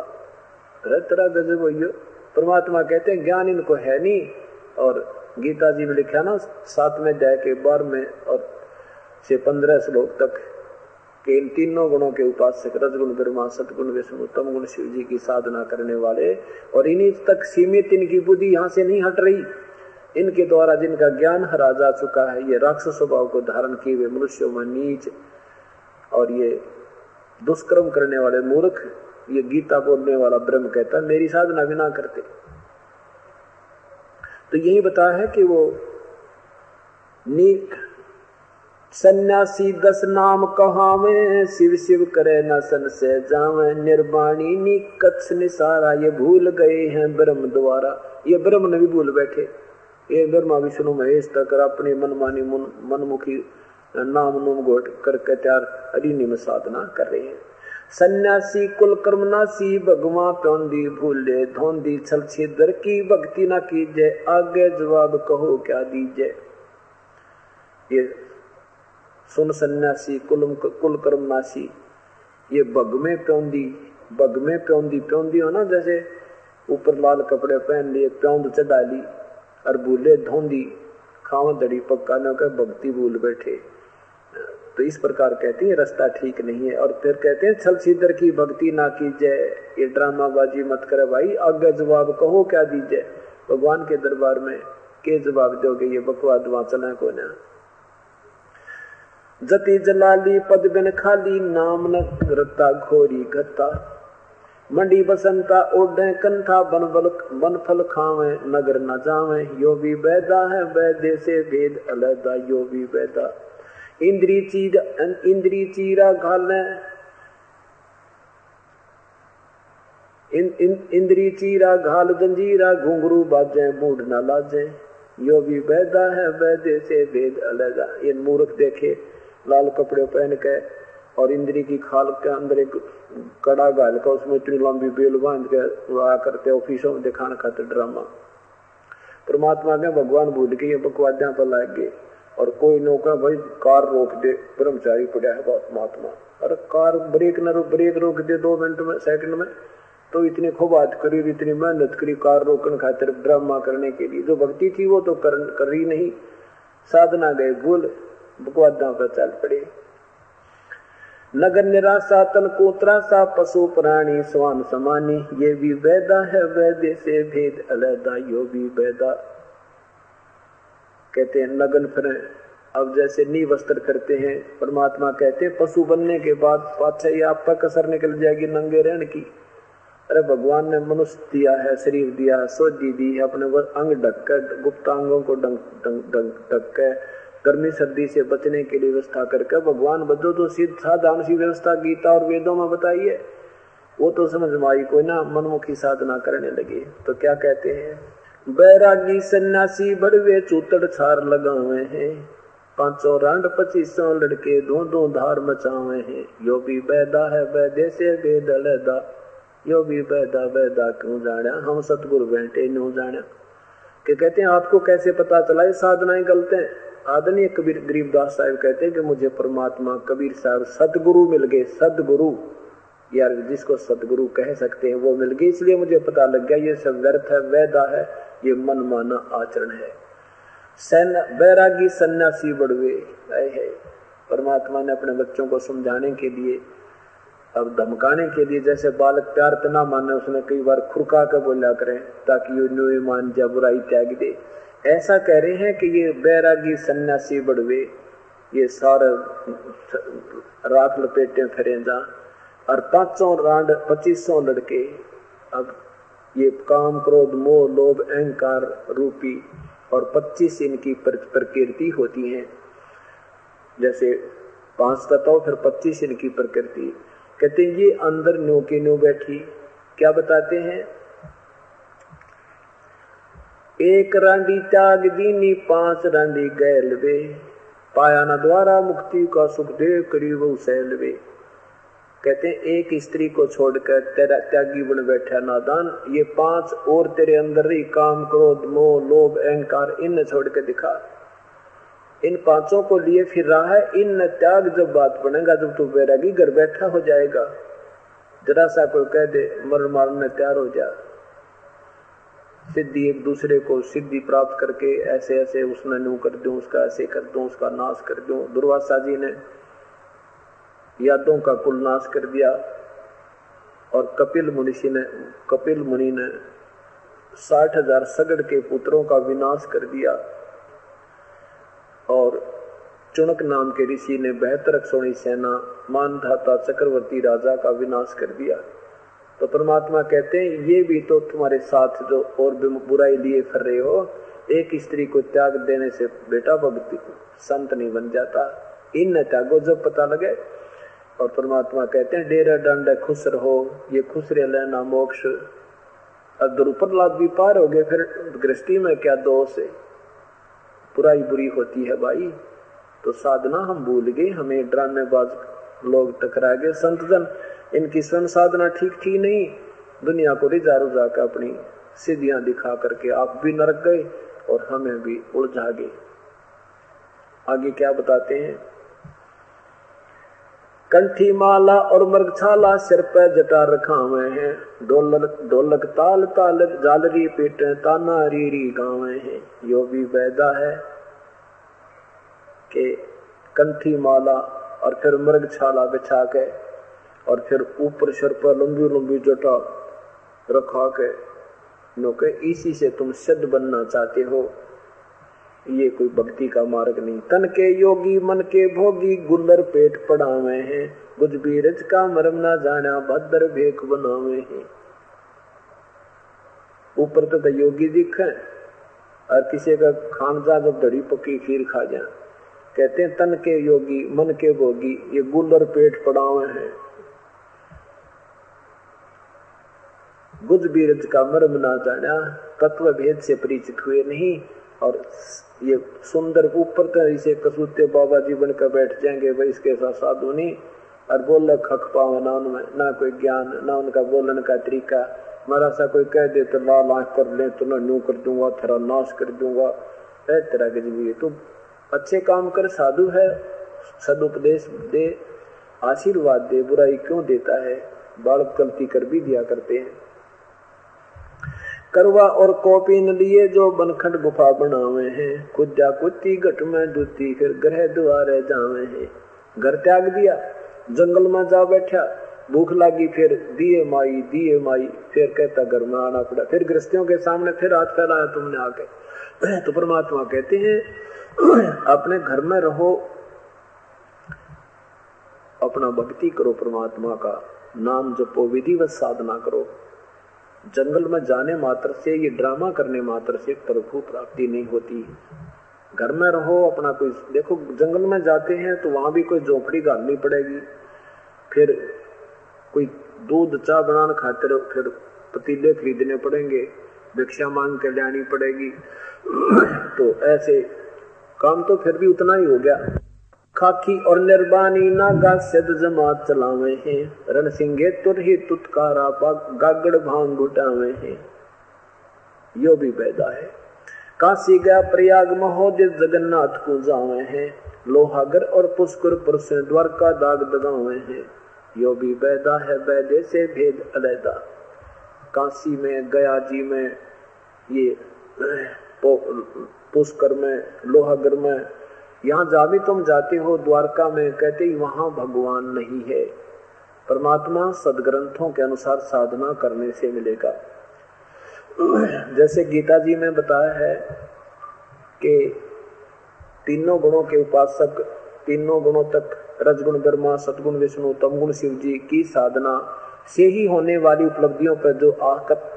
तरह तरह गजब परमात्मा कहते हैं, ज्ञान इनको है नहीं, और गीता जी में लिखा ना, सातवें अध्याय के बार में और से पंद्रह श्लोक तक, के इन तीनों गुणों के उपासक, रजगुण, ब्रह्मा, सतगुण, विष्णु, उत्तम गुण, शिव जी की साधना करने वाले, और इन्हीं तक सीमित इनकी बुद्धि यहाँ से नहीं हट रही। इनके द्वारा जिनका ज्ञान हरा जा चुका है, ये राक्षस स्वभाव को धारण किए हुए मनुष्यों में नीच और ये दुष्कर्म करने वाले मूर्ख, ये गीता बोलने वाला ब्रह्म कहता मेरी साधना भी ना करते। तो यही बताया है कि वो नीक सन्यासी दस नाम कहावे, शिव शिव करे न सन से जावे। निर्वाणी नी कच्छ निसारा, ये भूल गए हैं ब्रह्म द्वारा। ये ब्रह्म ने भी भूल बैठे। ये ब्रह्मा विष्णु महेश तक अपने मनमानी मनमुखी नाम नुम घोट करके त्यार अरिनी में साधना कर रहे हैं। सन्यासी कुल कर्मनासी भगवा प्योंदी भूले धोंदी छल छिदर की भक्ति ना कीजिए आगे जवाब कहो क्या दीजिए ये सुन सन्यासी कुल कुल कर्मनासी, ये बग में प्योंदी बग में प्योंदी प्योंदी हो ना जैसे ऊपर लाल कपड़े पहन लिए, प्योंद चढ़ा ली और भूले धोंदी, खाव दड़ी पक्का न कर भक्ति भूल बैठे। तो इस प्रकार कहते हैं, रास्ता ठीक नहीं है। और फिर कहते हैं छल सीधर की भक्ति ना कीजिए, ये ड्रामाबाजी मत करे भाई, आगे जवाब कहो क्या दीजिए? भगवान के दरबार में के जवाब दोगे? ये बकवाद वहाँ को ना। जति जलाली पद बिन खाली, नाम न रता घोरी गता मंडी बसंता ओढ़े कंथा, बन बल बन फल खावे, नगर न जावे। यो भी बैदा है बैदे से भेद अलदा यो भी बैदा इंद्री चीज़ इंद्री चीरा घाले इन, इन, इंद्री चीरा घाल जंजीरा घुंघरू बाजे मूड न लाजे। यो भी बैदा है बैदे से भेद अलगा ये मूर्ख देखे लाल कपड़े पहन के और इंद्री की खाल के अंदर एक कड़ा गाल का उसमें इतनी लंबी बेल बाँध के आ करते ऑफिसों में दिखाने खाते ड्रामा। परमात्मा के भगवान भूल के ये बकवाद्या पर लाग गए। और कोई नौका भाई कार रोक दे ब्रह्मचारी पड़ा है बहुत महात्मा। अरे कार ब्रेक न ब्रेक रोक दे दो मिनट में सेकंड में। तो इतनी खूब बात करी इतनी मेहनत करी कार रोकने खातिर ड्रामा करने के लिए। जो भक्ति थी वो तो कर, कर रही नहीं। साधना गए भूल बकवादा पर चल पड़े। नगर निराशा तन को त्रासा पशु प्राणी स्वान समानी। ये भी वैदा है वैद्य से भेद अलैदा यो भी वैदा। कहते हैं नगन फिर अब जैसे नी वस्त्र करते हैं, परमात्मा कहते हैं, पशु बनने के बाद पाछा ये आप पर कसर निकल जाएगी नंगे रहन की। अरे भगवान ने मनुष्य दिया है, शरीर दिया है, सोजी दी है, अपने अंग ढक कर गुप्तांगों को ढक कर गर्मी सर्दी से बचने के लिए व्यवस्था करके भगवान बदो तो सिद्ध साधारण सी व्यवस्था गीता और वेदों में बताइए। वो तो समझ में आई, कोई ना मनमुखी साधना करने लगे। तो क्या कहते हैं? बैरागी सन्यासी बड़वे चूतड़ छार लगावे हैं। पाँचों रांड पच्चीसों लड़के दो दो धार मचावे हैं। यो भी बैदा है, बैदे से बेदलदा यो भी बैदा बैदा, क्यों जाना हम सतगुरु बैठे न्यू जाना कि कहते हैं, आपको कैसे पता चला? ये साधनाएँ गलत है। आदरणीय कबीर गरीबदास साहब कहते हैं कि मुझे परमात्मा, कबीर साहब सदगुरु मिल गए। सदगुरु यार, जिसको सदगुरु कह सकते हैं, वो मिल गए, इसलिए मुझे पता लग गया, ये सब व्यर्थ है, वैदा है। ये मन माना आचरण है। सैन, बैरागी सन्यासी बड़वे आए है। परमात्मा ने अपने बच्चों को समझाने के लिए, अब धमकाने के लिए, जैसे बालक प्यार तो ना माने, उसने कई बार खुरका कर बोला करें, ताकि ये न्यू मान जा, बुराई त्याग दे। ऐसा कह रहे हैं कि ये बैरागी सन्यासी बड़वे, ये सारे राख लपेटे फिरे जा, और पाँचों रांड, पच्चीसों लड़के, अब ये काम क्रोध, मोह, लोभ, अहंकार रूपी और पच्चीस इनकी प्रकृति होती है। जैसे पाँच तत्व, फिर पच्चीस इनकी प्रकृति। कहते हैं, ये अंदर न्यू के न्यू बैठी। क्या बताते हैं? एक रांडी त्याग दीनी, पाँच रांडी गैल वे पाया न द्वारा मुक्ति का सुख दे करीब सैल वे कहते, एक स्त्री को छोड़कर तेरा त्यागी बन बैठा नादान। ये पाँच और तेरे अंदर ही काम, क्रोध, मोह, लोभ, अहंकार इन छोड़ के दिखा। इन पाँचों को लिए फिर रहा है इन त्याग जब बात बनेगा, जब तू बैरागी घर बैठा हो जाएगा। जरा सा कोई कह दे, मर मारने तैयार हो जा। सिद्धि एक दूसरे को सिद्धि प्राप्त करके ऐसे ऐसे उसने नू कर दू, उसका ऐसे कर दू, उसका नाश कर दू। दुर्वासा जी ने यादों का कुल नाश कर दिया। और कपिल मुनिषि ने, कपिल मुनि ने साठ हज़ार सगड़ के पुत्रों का विनाश कर दिया। और चुनक नाम के ऋषि ने बेहतर सोनी सेना, मानधाता चक्रवर्ती राजा का विनाश कर दिया। तो परमात्मा कहते हैं, ये भी तो तुम्हारे साथ जो और बुराई लिए फिर रहे हो, एक स्त्री को त्याग देने से बेटा भक्ति संत नहीं बन जाता। इन न त्यागो जब पता लगे और परमात्मा कहते हैं, डेरा दंड खुश रहो, ये खुश रह लेना मोक्ष। अगर ऊपर लाद भी पार हो गए, फिर गृष्टि में क्या दोष है? बुराई बुरी होती है भाई तो साधना हम भूल गए, हमें ड्रामेबाज लोग टकरा गए। संत जन, इनकी स्वयं साधना ठीक थी नहीं, दुनिया को रिजा रुझा कर अपनी सिद्धियाँ दिखा करके आप भी नरक गए और हमें भी उलझा गए। आगे क्या बताते हैं? कंठी माला और मृगछाला सिर पर जटा रखा हुए हैं। ढोलक ढोलक ताल ताल जालरी पीट ताना रीरी गावे हैं। यो भी वैदा है कि कंठी माला और फिर मृगछाला बिछा के और फिर ऊपर सिर पर लंबी लंबी जटा रखा के, नो इसी से तुम सिद्ध बनना चाहते हो। ये कोई भक्ति का मार्ग नहीं। तन के योगी, मन के भोगी गुल्लर पेट पड़ावे हैं। कुछ बीरज का मरम ना जाना भद्र भेख बनावे हैं। ऊपर तो योगी दिख है और किसी का खान जा जब दड़ी पकी खीर खा जा। कहते हैं, तन के योगी, मन के भोगी, ये गुल्लर पेट पड़ावे हैं। गुज बीरज का मर्म ना जाना तत्व भेद से परिचित हुए नहीं। और ये सुंदर ऊपर तो इसे कसूते बाबा जी बनकर बैठ जाएँगे, भाई इसके साथ साधु नहीं। और बोल खख पावे ना उनमें, ना कोई ज्ञान, ना उनका बोलने का तरीका। मारा सा कोई कह दे तो लाल आँख कर ले तो ना नू कर दूँगा तेरा नाश कर दूँगा। है तेरा गजबी तू अच्छे काम कर, साधु है। सदुपदेश दे, आशीर्वाद दे, बुराई क्यों देता है? बालक गलती कर भी दिया करते हैं। करवा और कॉपी न लिए जो बनखंड गुफा बनावे हैं। कुद्या कुत्ती गट में दूती फिर ग्रह द्वारे जावे हैं। घर त्याग दिया, जंगल में जा बैठा, भूख लगी, फिर दिए माई दिए माई, फिर कहता, घर में आना पड़ा। फिर गृहस्थियों के सामने फिर हाथ फैलाया तुमने आके। तो परमात्मा कहते हैं, अपने घर में रहो, अपना भक्ति करो, परमात्मा का नाम जपो विधिवत साधना करो। जंगल में जाने मात्र से, ये ड्रामा करने मात्र से प्रभु प्राप्ति नहीं होती घर में रहो, अपना कोई, देखो, जंगल में जाते हैं तो वहाँ भी कोई झोपड़ी गालनी पड़ेगी। फिर कोई दूध, चाह, बनाने खातिर फिर पतीले खरीदने पड़ेंगे, भिक्षा मांग के लानी पड़ेगी। तो ऐसे काम तो फिर भी उतना ही हो गया। खाकी और निर्बानी नागा सिद्ध जमात चलावे हैं। रण सिंगे तुर ही तुतकारा गागड़ भाँग घुटावे हैं। यो भी पैदा है। काशी गया प्रयाग महोदय जगन्नाथ को जावे हैं। लोहागर और पुष्कर पर से द्वारका दाग दगावे हैं। यो भी बैदा है, बैदे से भेद अलैदा काशी में, गया जी में, ये पुष्कर में, लोहागर में यहाँ जा भी तुम जाते हो द्वारका में, कहते वहाँ भगवान नहीं है। परमात्मा सदग्रंथों के अनुसार साधना करने से मिलेगा। जैसे गीता जी में बताया है कि तीनों गुणों के उपासक, तीनों गुणों तक, रजगुण गर्मा सतगुण विष्णु, तमगुण शिव जी की साधना से ही होने वाली उपलब्धियों पर जो आकत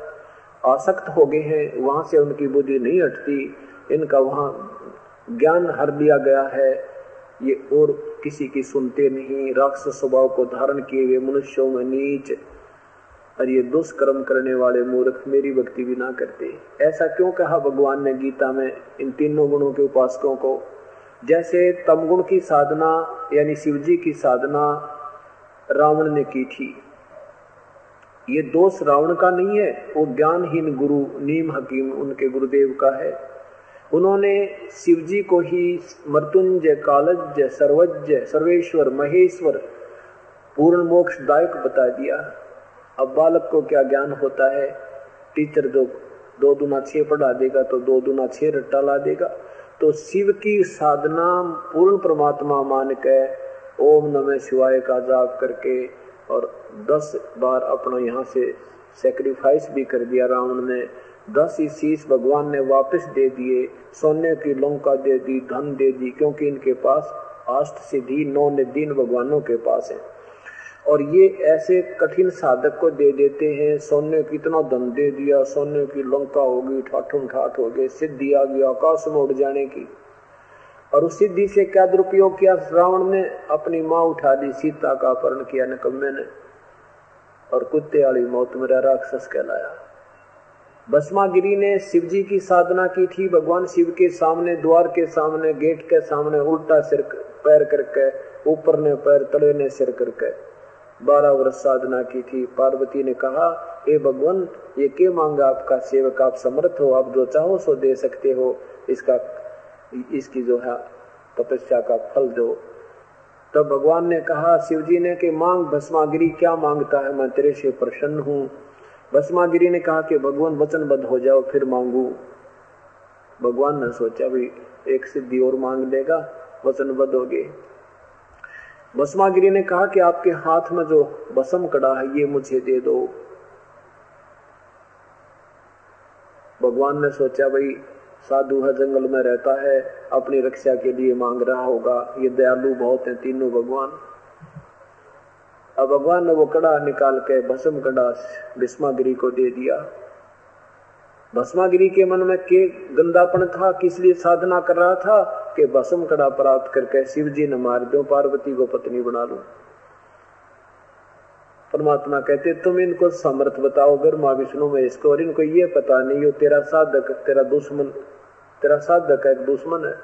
आसक्त हो गए हैं, वहाँ से उनकी बुद्धि नहीं हटती। इनका वहाँ ज्ञान हर लिया गया है। ये और किसी की सुनते नहीं, राक्षस स्वभाव को धारण किए हुए मनुष्यों में नीच। और ये दुष्कर्म करने वाले मूर्ख मेरी भक्ति भी ना करते। ऐसा क्यों कहा भगवान ने गीता में इन तीनों गुणों के उपासकों को? जैसे तमगुण की साधना, यानी शिवजी की साधना, रावण ने की थी। ये दोष रावण का नहीं है, वो ज्ञानहीन गुरु, नीम हकीम उनके गुरुदेव का है। उन्होंने शिवजी को ही मृत्युंजय कालज्य सर्वज्ञ सर्वेश्वर महेश्वर पूर्ण मोक्षदायक बता दिया। अब बालक को क्या ज्ञान होता है? टीचर जो दो दुना छह पढ़ा देगा तो दो दुना छह रट्टा ला देगा। तो शिव की साधना पूर्ण परमात्मा मान के ओम नमः शिवाय का जाप करके और दस बार अपना यहाँ से सेक्रीफाइस भी कर दिया रावण ने। दस ही शीश भगवान ने वापस दे दिए, सोने की लंका दे दी, धन दे दी, क्योंकि इनके पास अष्ट सिद्धि नौ निधीन भगवानों के पास है। और ये ऐसे कठिन साधक को दे देते हैं, सोने की इतना धन दे दिया, सोने की लंका होगी ठाठुम ठाठ हो गए, सिद्धि आ गया आकाश में उड़ जाने की। और उस सिद्धि से क्या दुरुपयोग किया? रावण ने अपनी माँ उठा दी, सीता का अपहरण किया, निकम्मे ने, और कुत्ते वाली मौत मेरा राक्षस कहलाया। भस्मागिरी ने शिव जी की साधना की थी। भगवान शिव के सामने, द्वार के सामने, गेट के सामने उल्टा सिर पैर करके, ऊपर ने पैर, तले ने सिर करके बारह वर्ष साधना की थी। पार्वती ने कहा, हे भगवान, ये के मांगा? आपका सेवक, आप समर्थ हो, आप जो चाहो सो दे सकते हो। इसका, इसकी जो है तपस्या का फल दो। तब भगवान ने कहा शिव जी ने कि मांग, भस्मागिरी क्या माँगता है? मैं तेरे से प्रसन्न हूँ। भस्मागिरी ने कहा कि भगवान वचनबद्ध हो जाओ, फिर मांगू। भगवान ने सोचा भी एक सिद्धि और मांग लेगा, वचनबद्ध हो गए भस्मागिरी ने कहा कि आपके हाथ में जो बसम कड़ा है, ये मुझे दे दो। भगवान ने सोचा, भाई, साधु है, जंगल में रहता है, अपनी रक्षा के लिए मांग रहा होगा। ये दयालु बहुत है, तीनों भगवान। अब भगवान ने वो कड़ा निकाल के भस्म कड़ा भस्मागिरी को दे दिया। भस्मागिरी के मन में के गंदापन था, किस लिए साधना कर रहा था कि भस्म कड़ा प्राप्त करके शिव जी ने मार दो पार्वती को पत्नी बना लो। परमात्मा कहते, तुम इनको समर्थ बताओ, ब्रह्मा, विष्णु में इसको और इनको ये पता नहीं हो, तेरा साधक, तेरा दुश्मन, तेरा साधक एक दुश्मन है।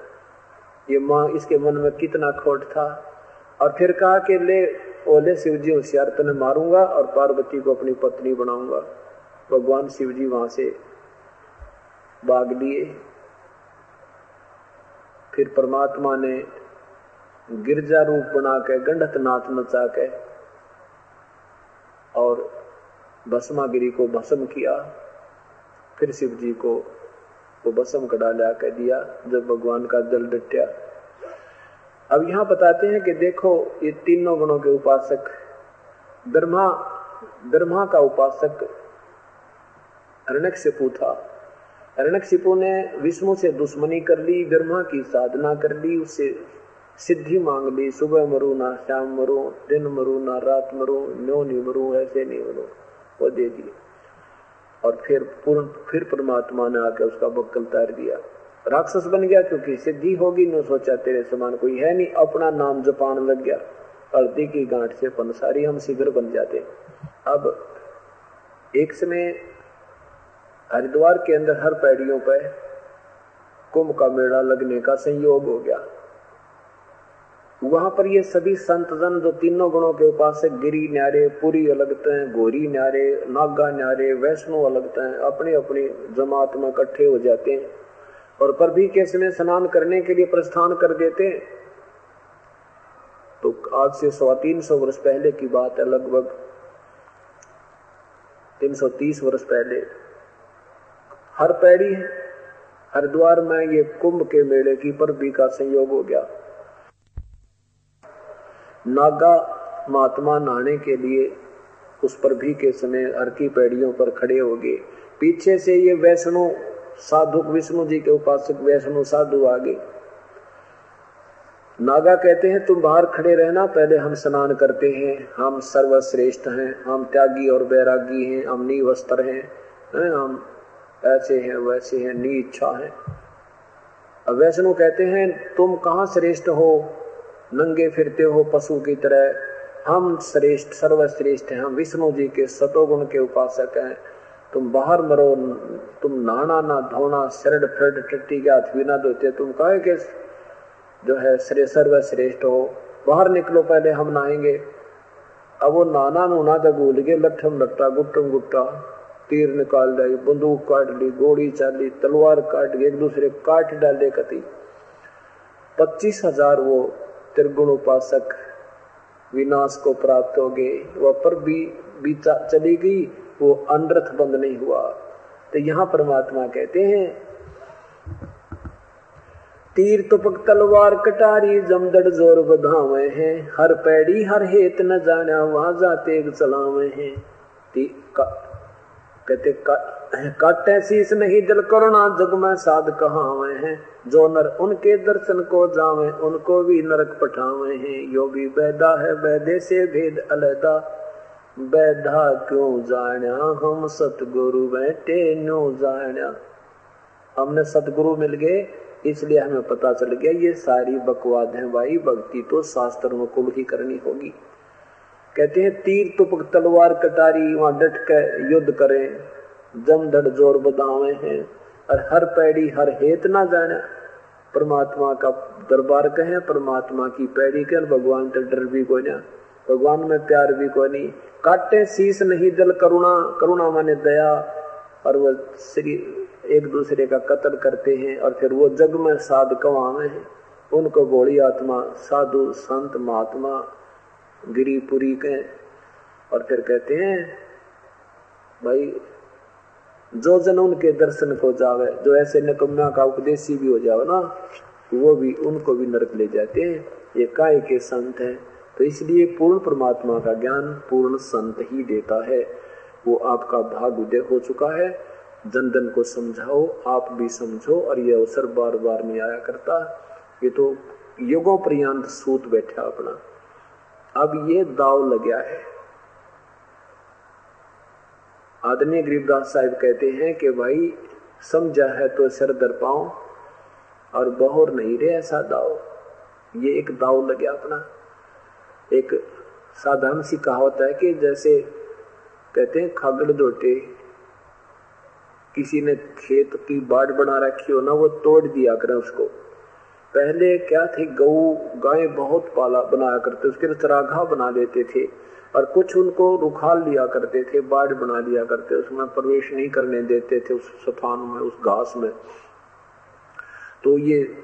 ये माँ इसके मन में कितना खोट था। और फिर कहा कि ले, ओले शिव जी होशियार तो मारूँगा और पार्वती को अपनी पत्नी बनाऊँगा। भगवान शिव जी वहाँ से भाग लिए। फिर परमात्मा ने गिरजा रूप बना के गंडत नाथ नचा के और भस्मागिरी को भस्म किया। फिर शिव जी को वो भस्म कड़ा ला कर दिया, जब भगवान का जल डटिया अब यहाँ बताते हैं कि देखो, ये तीनों गुणों के उपासक ब्रह्मा ब्रह्मा का उपासक अरणक सिपु था। अरणक सिपु ने विष्णु से दुश्मनी कर ली ब्रह्मा की साधना कर ली, उससे सिद्धि मांग ली, सुबह मरू ना, शाम मरू, दिन मरू ना, रात मरू न्यो नहीं मरू, ऐसे नहीं मरू, वो दे दिए। और फिर पूर्ण, फिर परमात्मा ने आकर उसका बक्कल तार दिया। राक्षस बन गया, क्योंकि सिद्धि होगी, न सोचा तेरे समान कोई है नहीं। अपना नाम जपान लग गया। हल्दी की गांठ से पंसारी हम शीघ्र बन जाते। अब एक समय हरिद्वार के अंदर हर पैड़ियों पर कुंभ का मेला लगने का संयोग हो गया। वहाँ पर ये सभी संत जन जो तीनों गुणों के उपासक गिरी न्यारे, पुरी अलगते हैं गोरी न्यारे, नागा न्यारे, वैष्णो अलगते हैं अपने अपने जमात में इकट्ठे हो जाते हैं। और पर भी के समय स्नान करने के लिए प्रस्थान कर देते तो आज से सवा तीन सौ वर्ष पहले की बात है, लगभग 330 वर्ष पहले। हर पैड़ी हरिद्वार में ये कुंभ के मेले की पर भी का संयोग हो गया। नागा महात्मा नहाने के लिए उस पर भी के समय हर की पैड़ियों पर खड़े हो गए। पीछे से ये वैष्णो साधु विष्णु जी के उपासक वैष्णु साधु आ गए। नागा कहते हैं, तुम बाहर खड़े रहना, पहले हम स्नान करते हैं। हम सर्वश्रेष्ठ हैं, हम त्यागी और बैरागी हैं, हम नी वस्त्र हैं, है? हम ऐसे हैं, वैसे हैं नी इच्छा है वैष्णु कहते हैं, तुम कहाँ श्रेष्ठ हो? नंगे फिरते हो पशु की तरह। हम श्रेष्ठ, सर्वश्रेष्ठ हैं, हम विष्णु जी के सतोगुण के उपासक हैं। तुम बाहर मरो, तुम नाना ना धोना शरण फ्रड टट्टी के हाथ भी ना धोते, तुम कहे के जो है श्रे सर्व श्रेष्ठ हो। बाहर निकलो, पहले हम नहाएँगे। अब वो नाना नूना तो भूल गए लठम लट्टा, गुट्टम गुट्टा, तीर निकाल दी, बंदूक काट ली, गोली चाली, तलवार काट ली, एक दूसरे काट डाले कति। पच्चीस हज़ार वो त्रिगुण उपासक विनाश को प्राप्त हो गए। वह पर भी बीता चली गई। वो अनरथ बंद नहीं हुआ। तो यहाँ परमात्मा कहते हैं, तीर तुपक तलवार कटारी जमदड़ ज़ोर बधावे हैं, हर पैड़ी हर हेत न जाना वहाँ जाते चलावे हैं। कहते काटे शीस नहीं दिल करुणा जग में साध कहावे हैं। जो नर उनके दर्शन को जावे, उनको भी नरक पठावे हैं। यो भी बैदा है बैदे से भेद अलहदा। बैधा क्यों जाना हम सतगुरु बैठे नो जाना हमने सतगुरु मिल गए, इसलिए हमें पता चल गया, ये सारी बकवाद है भाई, भक्ति तो शास्त्र को ही करनी होगी। कहते हैं, तीर तुपक तलवार कटारी, वहाँ डट कर युद्ध करें जम धड़ ज़ोर बदावे हैं, और हर पैड़ी, हर हेत ना जाने। परमात्मा का दरबार कहे, परमात्मा की पैड़ी के भगवान तो डर भी को ना। भगवान में प्यार भी को नहीं। काटे, शीश नहीं दल करुणा करुणा माने दया, और वह श्री, एक दूसरे का कत्ल करते हैं, और फिर वो जग में साध कवावे हैं। उनको बोली, आत्मा, साधु, संत, महात्मा, गिरीपुरी के, और फिर कहते हैं, भाई, जो जन उनके दर्शन को जावे, जो ऐसे निकम्मा का उपदेशी भी हो जावे ना, वो भी, उनको भी नरक ले जाते हैं। ये काय के संत है? तो इसलिए पूर्ण परमात्मा का ज्ञान पूर्ण संत ही देता है। वो आपका भाग उदय हो चुका है। जन जन को समझाओ, आप भी समझो और ये अवसर बार बार नहीं आया करता। ये तो युगों पर्यंत सूत बैठा अपना। अब ये दाव लग गया है। आदरणीय गरीबदास साहिब कहते हैं कि भाई, समझा है तो सर दर पाओ और बहोर नहीं रहे ऐसा दाव। ये एक दाव लग गया अपना। एक साधारण सी कहावत है कि जैसे कहते हैं, खागड़ दोटे। किसी ने खेत की बाढ़ बना रखी हो ना, वो तोड़ दिया करे उसको। पहले क्या थे, गऊ, गाय बहुत पाला बनाया करते, उसके चराघा बना देते थे और कुछ उनको रुखाल लिया करते थे, बाढ़ बना लिया करते, उसमें प्रवेश नहीं करने देते थे उस सफान में, उस घास में। तो ये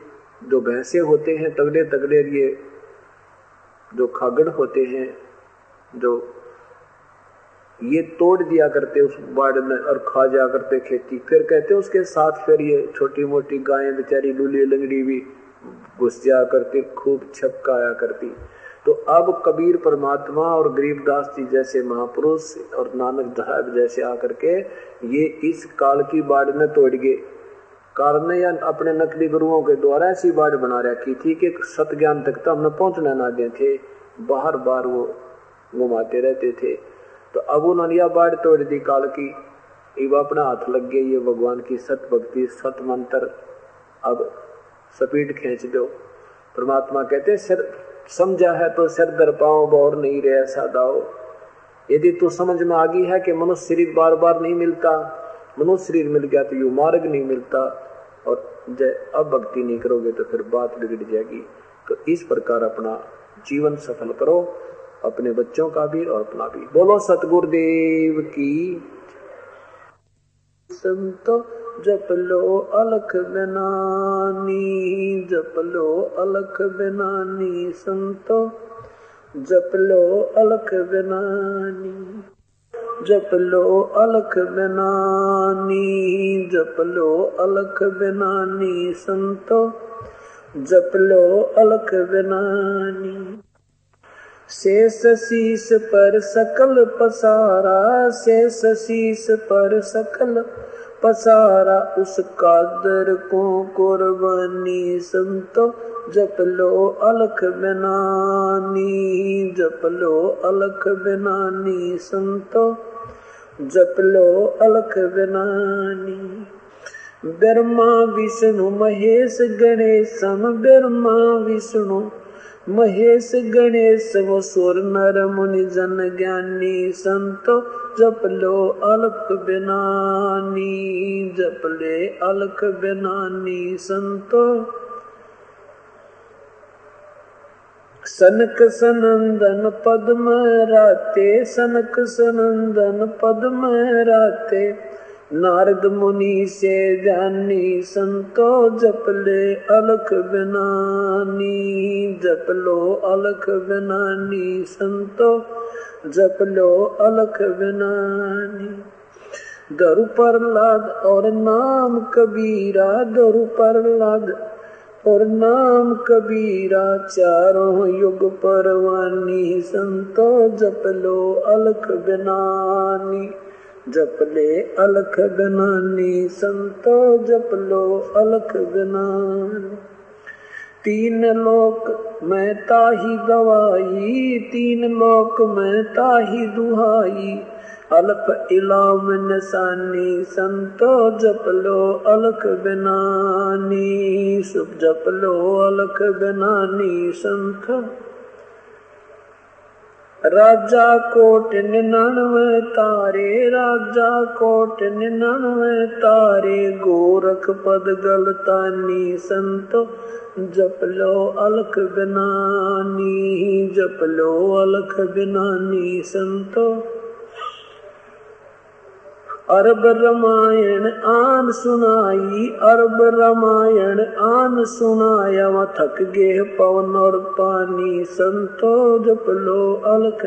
जो भैंसे होते हैं तगड़े तगड़े ये जो खागड़ होते हैं, जो ये तोड़ दिया करते उस बाड़ में और खा जा करते खेती। फिर कहते उसके साथ फिर ये छोटी मोटी गायें बेचारी लूली लंगड़ी भी घुस जा करती, खूब छपकाया करती। तो अब कबीर परमात्मा और गरीबदास जी जैसे महापुरुष और नानक साहब जैसे आकर के ये इस काल की बाढ़ में तोड़ गए। कारण या अपने नकली गुरुओं के द्वारा ऐसी बाढ़ बना रखी थी कि सत ज्ञान तक तो हमने पहुँचना ना थे, बाहर बार वो घुमाते रहते थे। तो अब उन्होंने यह बाढ़ तोड़ दी, काल की इब अपना हाथ लग गई ये भगवान की सत भक्ति सत मंत्र अब स्पीड खींच दो। परमात्मा कहते सिर, समझा है तो सिर दर पाओ बोर नहीं रहे ऐसा दाओ यदि तो समझ में आ गई है कि मनुष्य शरीर बार बार नहीं मिलता, मनुष्य शरीर मिल गया तो यू मार्ग नहीं मिलता और जब अब भक्ति नहीं करोगे तो फिर बात बिगड़ जाएगी। तो इस प्रकार अपना जीवन सफल करो, अपने बच्चों का भी और अपना भी। बोलो सतगुरुदेव की। संतो, जप लो अलख बनानी, जप लो अलख बनानी। संतो, जप लो अलख बनानी। जप लो अलख बनानी जप लो अलख बनानी संतो। जप लो अलख बनानी शेष शीस पर सकल पसारा, शेष शीस पर सकल पसारा। उस कादर को कुर्बानी, संतो। जप लो अलख बनानी जप लो अलख बनानी संतो। जप लो अलख बनानी ब्रह्मा, विष्णु, महेश, गणेश, सम ब्रह्मा, विष्णु, महेश, गणेश वो सुर, नर, मुनि, जन, ज्ञानी, संतो, जप लो अलख बिनानी जप ले अलख बिनानी संतो। सनक सनंदन पद्म राते, सनक सनंदन पद्म राते। नारद मुनि से जानी, संतो जप अलख बनानी। जप लो अलख बनानी, संतो जप लो अलख बनानी। दरु प्रहलाद और नाम कबीरा दरु प्रहलाद और नाम कबीरा चारों युग परवानी, संतो जप लो अलख बनानी जप ले अलख गनानी, संतो जप लो अलख गनानी। तीन लोक मैं ताही गवाई तीन लोक मैं ताही दुहाई। अलफ इलाम निशानी संतो जप लो अलख गनानी सुप जप लो अलख गनानी संत। राजा कोट निन्यानवे तारे, राजा कोट निन्यानवे तारे, गोरख पद गलतानी, संतो जप लो अलख बिनानी, जप लो अलख बिनानी, संतो। अरब रामायण आन सुनाई, अरब रामायण आन सुनाया वह थक गे पवन और पानी, संतो जप लो, अलख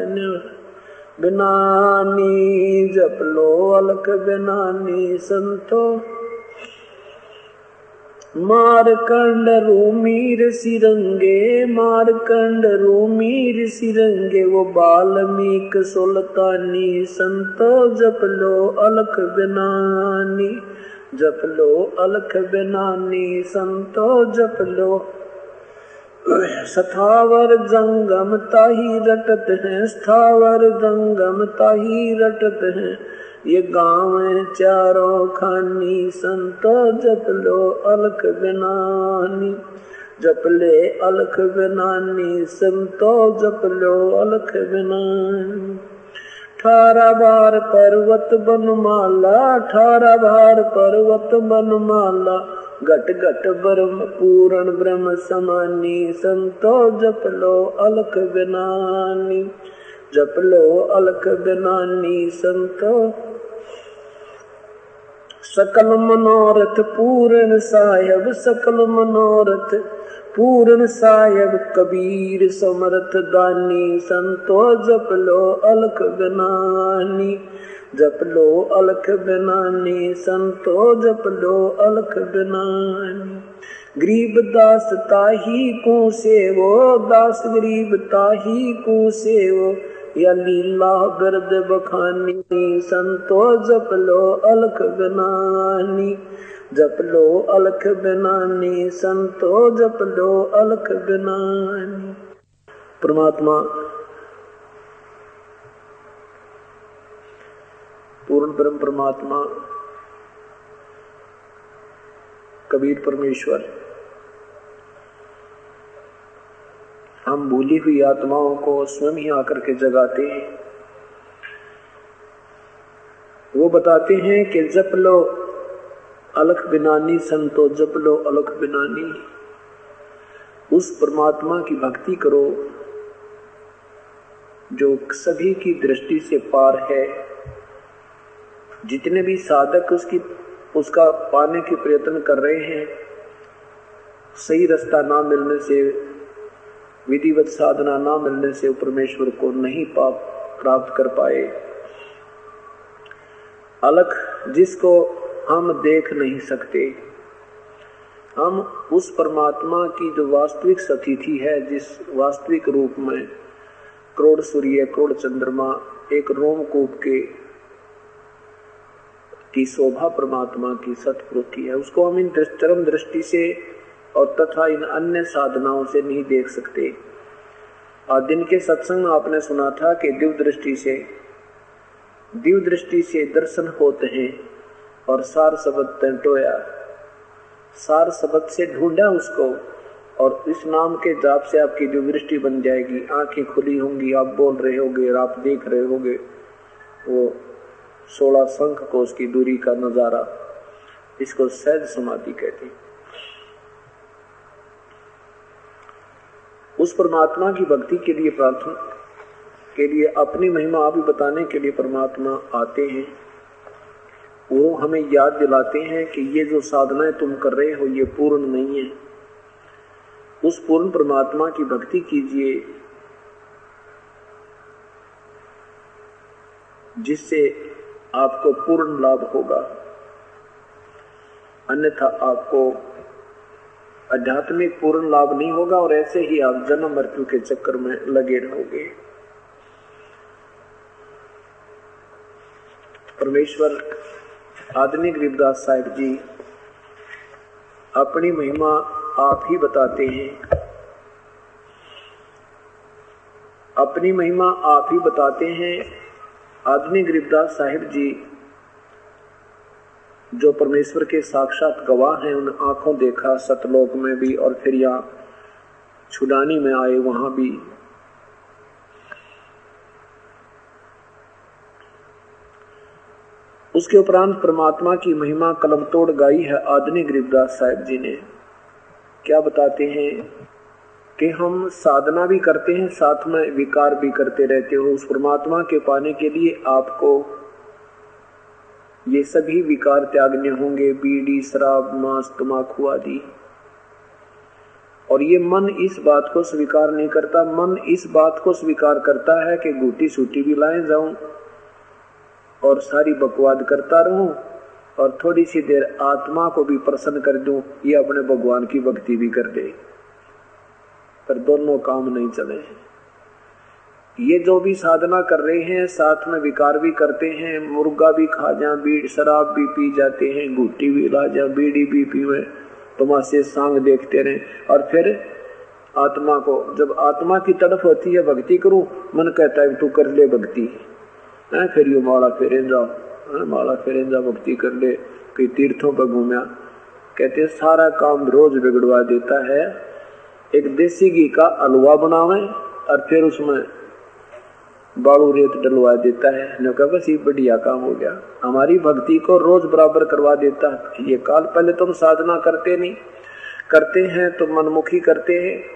बिनानी जप लो, अलख बिनानी संतो मारकंड रूमीर सिरंगे, मारकंड रूमीर सिरंगे, वो बाल्मीक सुल्तानी संतो जप लो अलख बिनानी, जप लो अलख बिनानी संतो जप लो। स्थावर जंगम ताही रटत हैं, स्थावर जंगम ताही रटत हैं। ये गाँव चारों खानी, संतो जप लो, अलख बिनानी जप ले, अलख बिनानी संतो जप लो, अलख बिनानी ठारा बार पर्वत बनमाला ठारा बार पर्वत बनमाला। घट घट ब्रह्म, पूर्ण ब्रह्म समानी, संतो जप लो, अलख बिनानी जप लो, अलख बिनानी संतो सकल मनोरथ पूर्ण साहेब, सकल मनोरथ पूर्ण साहेब, कबीर समर्थ, दानी संतो, जप लो अलख बनानी जप लो अलख बनानी संतो, जप लो अलख बनानी गरीब दास ताही को सेवो, दास गरीब ताही को सेवो या लीला गर्द बखानी संतो जप लो अलख गनानी। जप लो अलख गनानी, संतो जप लो अलख गनानी। परमात्मा पूर्ण ब्रह्म परमात्मा, कबीर परमेश्वर। हम भूली हुई आत्माओं को स्वयं ही आकर के जगाते हैं। वो बताते हैं कि जप लो, अलख बिनानी संतो, जप लो, अलख बिनानी। उस परमात्मा की भक्ति करो, जो सभी की दृष्टि से पार है। जितने भी साधक उसकी, उसका पाने के प्रयत्न कर रहे हैं, सही रास्ता ना मिलने से विधिवत साधना ना मिलने से परमेश्वर को नहीं पाप प्राप्त कर पाए। अलग जिसको हम देख नहीं सकते, हम उस परमात्मा की जो वास्तविक स्थिति है, जिस वास्तविक रूप में करोड़ सूर्य, करोड़ चंद्रमा, एक रोमकूप के की शोभा परमात्मा की सतपुरुष है, उसको हम इन चरम दृष्टि से और तथा इन अन्य साधनाओं से नहीं देख सकते। और दिन के सत्संग में आपने सुना था कि दिव दृष्टि से दिव दृष्टि से दर्शन होते हैं और सार शब्द टोया। सार शब्द से ढूंढा उसको और इस नाम के जाप से आपकी जो दृष्टि बन जाएगी। आँखें खुली होंगी, आप बोल रहे होगे, और आप देख रहे होगे। वो सोलह संख को उसकी दूरी का नज़ारा, इसको सहज समाधि कहते हैं। उस परमात्मा की भक्ति के लिए प्रार्थना के लिए, अपनी महिमा अभी बताने के लिए परमात्मा आते हैं। वो हमें याद दिलाते हैं कि ये जो साधनाएँ तुम कर रहे हो, ये पूर्ण नहीं है। उस पूर्ण परमात्मा की भक्ति कीजिए, जिससे आपको पूर्ण लाभ होगा। अन्यथा आपको आध्यात्मिक पूर्ण लाभ नहीं होगा और ऐसे ही आप जन्म मृत्यु के चक्कर में लगे रहोगे। परमेश्वर आदमी गरीबदास साहिब जी, अपनी महिमा आप ही बताते हैं। अपनी महिमा आप ही बताते हैं। आदमी गरीबदास साहिब जी जो परमेश्वर के साक्षात गवाह हैं, उन आँखों देखा, सतलोक में भी और फिर यहाँ छुडानी में आए, वहाँ भी। उसके उपरांत परमात्मा की महिमा कलम तोड़ गाई है आदनी गरीबदास साहब जी ने। क्या बताते हैं कि हम साधना भी करते हैं, साथ में विकार भी करते रहते हो। उस परमात्मा के पाने के लिए आपको ये सभी विकार त्यागने होंगे, बीड़ी, शराब, मांस तमाकू आदि। और ये मन इस बात को स्वीकार नहीं करता, मन इस बात को स्वीकार करता है कि गुटी सूटी भी लाए जाऊँ और सारी बकवाद करता रहूँ और थोड़ी सी देर आत्मा को भी प्रसन्न कर दूँ, ये अपने भगवान की भक्ति भी कर दे। पर दोनों काम नहीं चले हैं। ये जो भी साधना कर रहे हैं, साथ में विकार भी करते हैं, मुर्गा भी खा जा बीड़, शराब भी पी जाते हैं गुट्टी भी ला जा बीड़ी भी पीवे तमाशे सांग देखते रहे। और फिर आत्मा को, जब आत्मा की तड़फ होती है, भक्ति करूँ, मन कहता है, तू कर ले भक्ति। है, फिर यू माला फेरे जाओ माला भक्ति कर ले, कई तीर्थों पर घूमया। कहते हैं, सारा काम रोज बिगड़वा देता है। एक देसी घी का अलवा बनावे और फिर उसमें बालू रेत डलवा देता है। न कहा बस ये बढ़िया काम हो गया। हमारी भक्ति को रोज बराबर करवा देता है। ये काल पहले तुम साधना करते नहीं। करते हैं तो मनमुखी करते हैं।